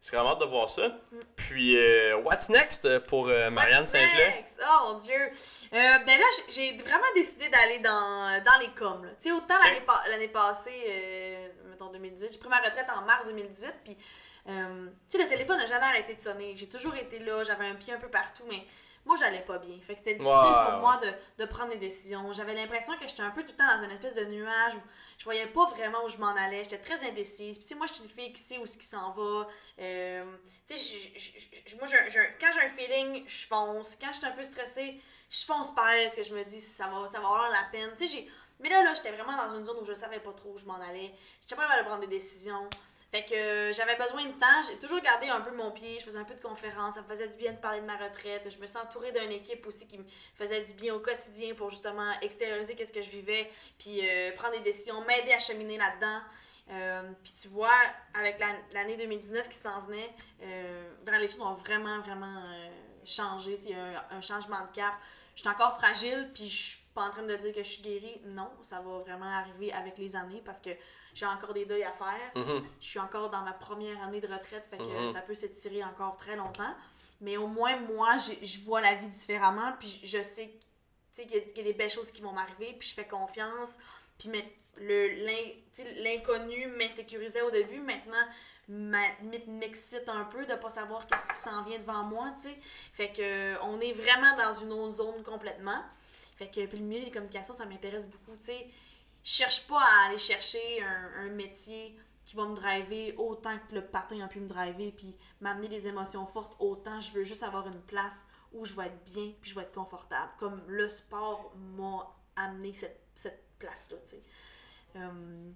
c'est vraiment hot de voir ça. Mm. Puis, euh, what's next pour euh, Marianne What's Saint-Gelais? next? Oh mon dieu! Ben là, j'ai- vraiment décidé d'aller dans, dans les coms. Tu sais, autant l'année pa- l'année passée, euh, mettons 2018, j'ai pris ma retraite en mars 2018, puis tu sais, le téléphone n'a jamais arrêté de sonner. J'ai toujours été là, j'avais un pied un peu partout, mais moi, j'allais pas bien. Fait que c'était difficile pour moi de, de prendre des décisions. J'avais l'impression que j'étais un peu tout le temps dans une espèce de nuage où je voyais pas vraiment où je m'en allais. J'étais très indécise. Puis, tu sais, moi, je suis une fille qui sait où ce qui s'en va. Euh, tu sais, j- j- j- moi, quand j'ai un feeling, je fonce. Quand je suis un peu stressée, je fonce parce que je me dis ça va, ça va avoir la peine. Tu sais, j'ai. Mais là, là, j'étais vraiment dans une zone où je savais pas trop où je m'en allais. J'étais pas capable de prendre des décisions. Fait que euh, j'avais besoin de temps. J'ai toujours gardé un peu mon pied. Je faisais un peu de conférences. Ça me faisait du bien de parler de ma retraite. Je me suis entourée d'une équipe aussi qui me faisait du bien au quotidien pour justement extérioriser qu'est-ce que je vivais. Puis euh, prendre des décisions, m'aider à cheminer là-dedans. Euh, puis tu vois, avec la- l'année 2019 qui s'en venait, les choses ont vraiment, vraiment changé. Il y a un, un changement de cap. Je suis encore fragile, puis je suis pas en train de dire que je suis guérie. Non, ça va vraiment arriver avec les années parce que j'ai encore des deuils à faire. Mhm. Je suis encore dans ma première année de retraite, fait que Mhm. ça peut s'étirer encore très longtemps. Mais au moins, moi, je vois la vie différemment, puis je sais qu'il y, y a des belles choses qui vont m'arriver, puis je fais confiance. Puis l'inconnu m'insécurisait au début, maintenant m'a- m'ex- m'excite un peu de pas savoir qu'est-ce qui s'en vient devant moi, tu sais. Fait que euh, on est vraiment dans une autre zone complètement. Fait que puis le milieu des communications, ça m'intéresse beaucoup, tu sais. Je cherche pas à aller chercher un, un métier qui va me driver autant que le patin a pu me driver, puis m'amener des émotions fortes autant. Je veux juste avoir une place où je vais être bien, puis je vais être confortable. Comme le sport m'a amené cette, cette place-là, tu sais. Euh,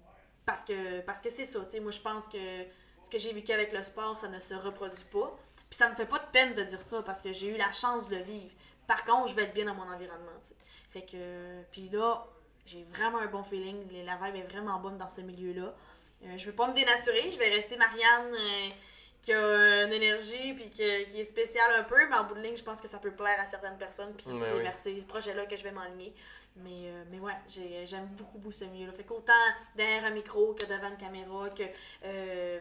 parce que parce que c'est ça, tu sais. Moi, je pense que ce que j'ai vécu avec le sport, ça ne se reproduit pas. Puis ça me fait pas de peine de dire ça, parce que j'ai eu la chance de le vivre. Par contre, je vais être bien dans mon environnement, tu sais. Fait que... Puis là, j'ai vraiment un bon feeling. La vibe est vraiment bonne dans ce milieu-là. Euh, je veux pas me dénaturer. Je vais rester Marianne euh, qui a une énergie, puis que- qui est spécial un peu, mais en bout de ligne, je pense que ça peut plaire à certaines personnes, puis Mais c'est oui. vers ces projets-là que je vais m'enligner. Mais, euh, mais ouais, j'ai- j'aime beaucoup, beaucoup ce milieu-là. Fait qu'autant derrière un micro que devant une caméra, que. Euh,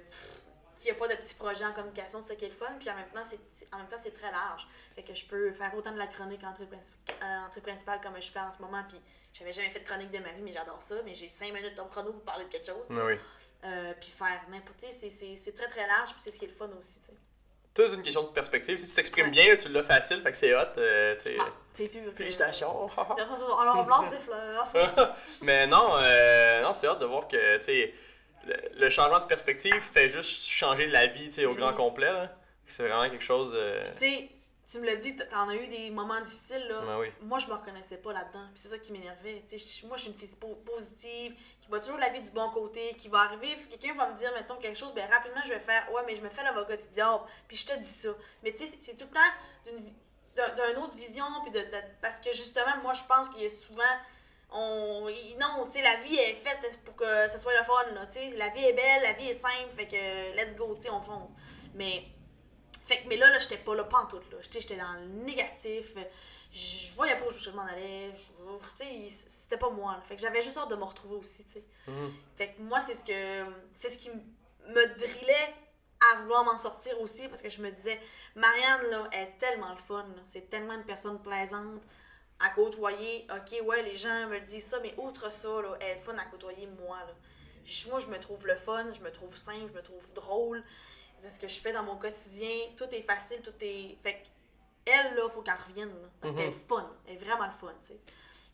il n'y a pas de petits projets en communication, c'est ça qui est le fun. Puis en même temps, c'est c'est- en même temps, c'est très large. Fait que je peux faire autant de la chronique entrée, princi- euh, entrée principale comme je fais en ce moment. Puis j'avais jamais fait de chronique de ma vie, mais j'adore ça. Mais j'ai 5 minutes dans le chrono pour parler de quelque chose. Mais oui. Euh, puis faire n'importe sais, c'est- très très large, puis c'est ce qui est le fun aussi. tu sais. Tout est une question de perspective. Si tu t'exprimes Ouais. bien, tu l'as facile, fait que c'est hot. euh, tu. Ah, c'est vu. Félicitations. [laughs] Alors, on lance des fleurs. Mais non, euh, non c'est hâte de voir que tu sais, le, le changement de perspective fait juste changer la vie tu sais, au grand Mhm. complet. C'est vraiment quelque chose de. Tu sais, tu me l'as dit, t'en as eu des moments difficiles, là. Ben oui. Moi, je me reconnaissais pas là-dedans. Puis c'est ça qui m'énervait. Tu sais, je- moi, je suis une fille po- positive, qui va toujours la vie du bon côté, qui va arriver, quelqu'un va me dire, mettons, quelque chose, ben rapidement, je vais faire, ouais, mais je me fais l'avocat du diable, puis je te dis ça. Mais tu sais, c'est- tout le temps d'une autre vision, puis de, de- parce que justement, moi, je pense qu'il y a souvent. On, non, tu sais, la vie est faite pour que ça soit le fun, là, tu sais. La vie est belle, la vie est simple, fait que let's go, tu sais, on fonce. Mais fait que, mais là, là, j'étais pas là, pas en tout, là. J'étais j'étais dans le négatif. Je voyais pas où je m'en allais. Je- Tu sais, c'était pas moi. là. Fait que j'avais juste hâte de me retrouver aussi, tu sais. Mhm. Fait que moi, c'est ce que c'est ce qui me drillait à vouloir m'en sortir aussi parce que je me disais, Marianne, là, elle est tellement le fun. C'est tellement une personne plaisante à côtoyer. Ok, ouais, les gens me disent ça, mais outre ça, là, elle est le fun à côtoyer moi. Là. Moi, je me trouve le fun, je me trouve simple, je me trouve drôle. C'est ce que je fais dans mon quotidien. Tout est facile, tout est. Fait que elle, là, faut qu'elle revienne. là, parce Mhm. qu'elle est fun. Elle est vraiment le fun, tu sais.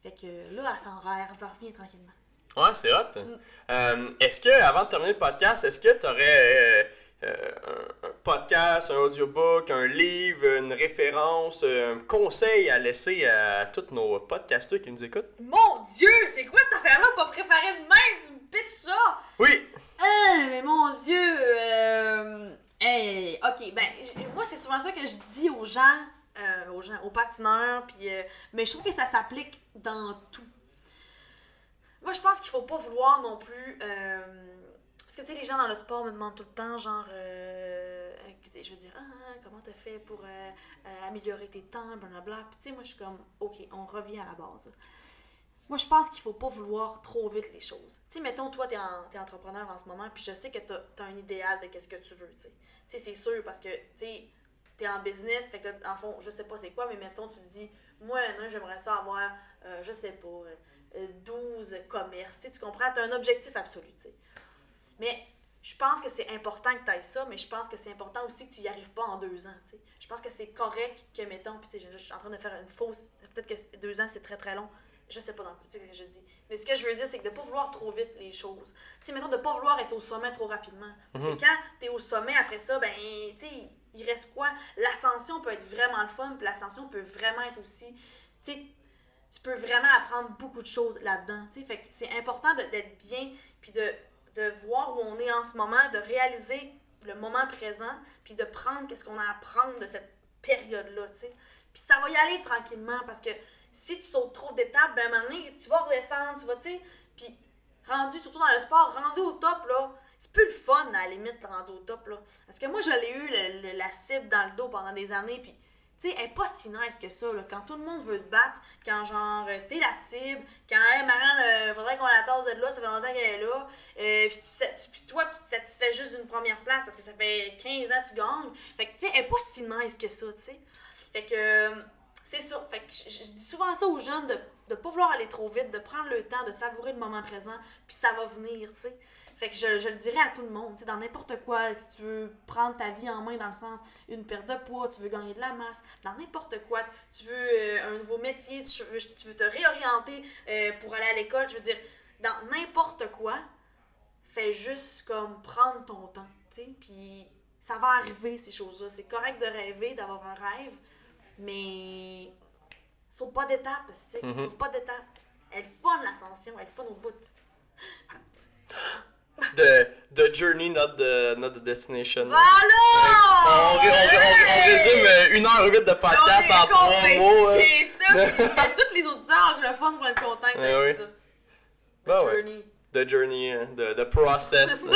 Fait que là, elle s'en va, elle va revenir tranquillement. Ouais, c'est hot. Mm. Euh, est-ce que, avant de terminer le podcast, est-ce que tu aurais un, un podcast, un audiobook, un livre, une référence, un conseil à laisser à tous nos podcasteurs qui nous écoutent? Mon Dieu, c'est quoi cette affaire-là? Pas préparée de même, tu me pitches ça! Oui! Ah, mais mon Dieu! Euh... Hey, ok, ben, moi, c'est souvent ça que je dis aux gens, euh, aux gens, aux patineurs, puis, euh, mais je trouve que ça s'applique dans tout. Moi, je pense qu'il faut pas vouloir non plus. euh, parce que, tu sais, les gens dans le sport me demandent tout le temps, genre, je veux dire, ah, comment t'as fait pour améliorer tes temps, blablabla. Puis, tu sais, moi, je suis comme, ok, on revient à la base. Moi, je pense qu'il faut pas vouloir trop vite les choses. Tu sais, mettons, toi, en, t'es entrepreneur en ce moment, puis je sais que t'as, t'as un idéal de qu'est-ce que tu veux, tu sais. Tu c'est sûr, parce que, tu t'es en business, fait que en fond, je sais pas c'est quoi, mais mettons, tu te dis, moi, j'aimerais ça avoir, euh, je sais pas, euh, euh, 12 commerces. Tu sais, tu comprends? T'as un objectif absolu, tu sais. Mais je pense que c'est important que tu ailles ça, mais je pense que c'est important aussi que tu y arrives pas en deux ans. tu sais. Je pense que c'est correct que, mettons, puis tu je suis en train de faire une fausse. Peut-être que deux ans, c'est très très long. Je sais pas dans tu sais, ce que je dis. Mais ce que je veux dire, c'est que de pas vouloir trop vite les choses. Tu sais, mettons, de pas vouloir être au sommet trop rapidement. Parce Mhm. que quand tu es au sommet après ça, ben, tu sais, il reste quoi? L'ascension peut être vraiment le fun, puis l'ascension peut vraiment être aussi. Tu sais, tu peux vraiment apprendre beaucoup de choses là-dedans. tu sais. Fait que c'est important d'être bien, puis de, de voir où on est en ce moment, de réaliser le moment présent, puis de prendre qu'est-ce qu'on a à prendre de cette période-là, tu sais. Puis ça va y aller tranquillement, parce que si tu sautes trop d'étapes, ben à un moment donné, tu vas redescendre, tu vas, tu sais, puis rendu, surtout dans le sport, rendu au top, là, c'est plus le fun, à la limite, rendu au top, là. Parce que moi, je l'ai eu, le- la cible dans le dos pendant des années, puis tu sais, elle est pas si nice que ça, là. Quand tout le monde veut te battre, quand genre, euh, t'es la cible, quand, hey, Marianne, euh, faudrait qu'on la tasse de là, ça fait longtemps qu'elle est là. Euh, puis, tu- puis toi, tu te satisfais juste d'une première place parce que ça fait 15 ans que tu gagnes. Fait que, tu sais, elle est pas si nice que ça, tu sais. Fait que, euh, c'est ça. Fait que je, dis souvent ça aux jeunes de, de pas vouloir aller trop vite, de prendre le temps, de savourer le moment présent, puis ça va venir, tu sais. Fait que je, je le dirais à tout le monde, tu sais, dans n'importe quoi, si tu veux prendre ta vie en main dans le sens une perte de poids, tu veux gagner de la masse, dans n'importe quoi, tu, tu veux euh, un nouveau métier, tu veux, tu veux te réorienter euh, pour aller à l'école, je veux dire, dans n'importe quoi, fais juste comme prendre ton temps, tu sais, puis ça va arriver ces choses-là. C'est correct de rêver, d'avoir un rêve, mais saute pas d'étape, tu sais, Mhm. saute pas d'étape. Elle fun l'ascension, elle fun au bout. The, the journey, not the, not the destination. Voilà! On, on on- on résume euh, une heure et huit de podcast en trois compris, mots. hein. C'est ça! [laughs] Tous les auditeurs anglophones vont être contents Eh de oui. ça. Bah ouais. Journey. The journey, hein, the, the process. [laughs] [laughs]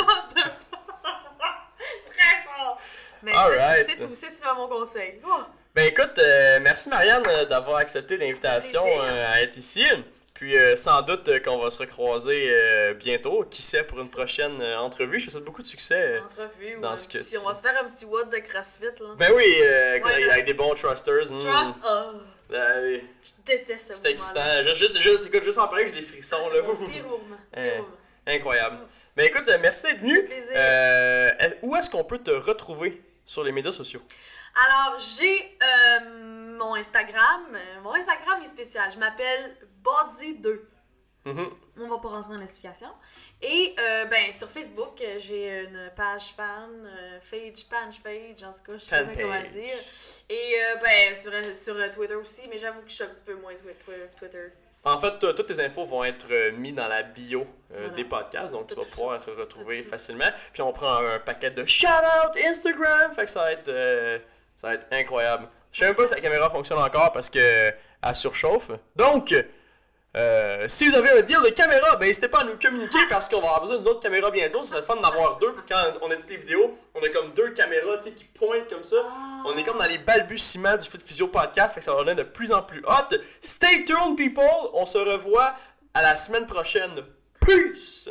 Très fort! Mais Alright. tout, c'est tout. C'est mon conseil. Oh, Ben écoute, euh, merci Marianne euh, d'avoir accepté l'invitation euh, à être ici. Puis sans doute qu'on va se recroiser bientôt, qui sait, pour une prochaine entrevue. Je te souhaite beaucoup de succès. entrevue ou Dans un ce que petit- tu- On va se faire un petit WOD de CrossFit, là. Ben oui, avec, des bons trusters. mm. Trust. Oh, Euh, je déteste ce c'est excitant. Juste, juste, juste, écoute, juste en parler, j'ai des frissons. Ah, là. [laughs] Incroyable. Ben écoute, merci d'être venu. plaisir. Où est-ce qu'on peut te retrouver sur les médias sociaux? Alors, j'ai euh, mon Instagram. Euh, Mon Instagram est spécial. Je m'appelle Body2. Mhm. On va pas rentrer dans l'explication. Et euh, ben sur Facebook, j'ai une page fan, euh, page, page, page, en tout cas, je sais pas Fan comment page. dire. Et euh, ben sur, sur Twitter aussi, mais j'avoue que je suis un petit peu moins twi- twi- Twitter. En fait, toutes tes infos vont être mises dans la bio Voilà. des podcasts, donc tu vas pouvoir être retrouvé Tout ça. facilement. Puis on prend un, paquet de shout-out Instagram, fait que ça va être, ça va être incroyable. Je sais même pas si la caméra fonctionne encore parce que elle surchauffe. Donc, euh, si vous avez un deal de caméra, ben n'hésitez pas à nous communiquer parce qu'on va avoir besoin d'une autre caméra bientôt. Ce serait le fun d'en avoir deux. Quand on édite les vidéos, on a comme deux caméras qui pointent comme ça. On est comme dans les balbutiements du Foot Physio Podcast, fait que ça va de plus en plus hot. Stay tuned, people! On se revoit à la semaine prochaine. Peace!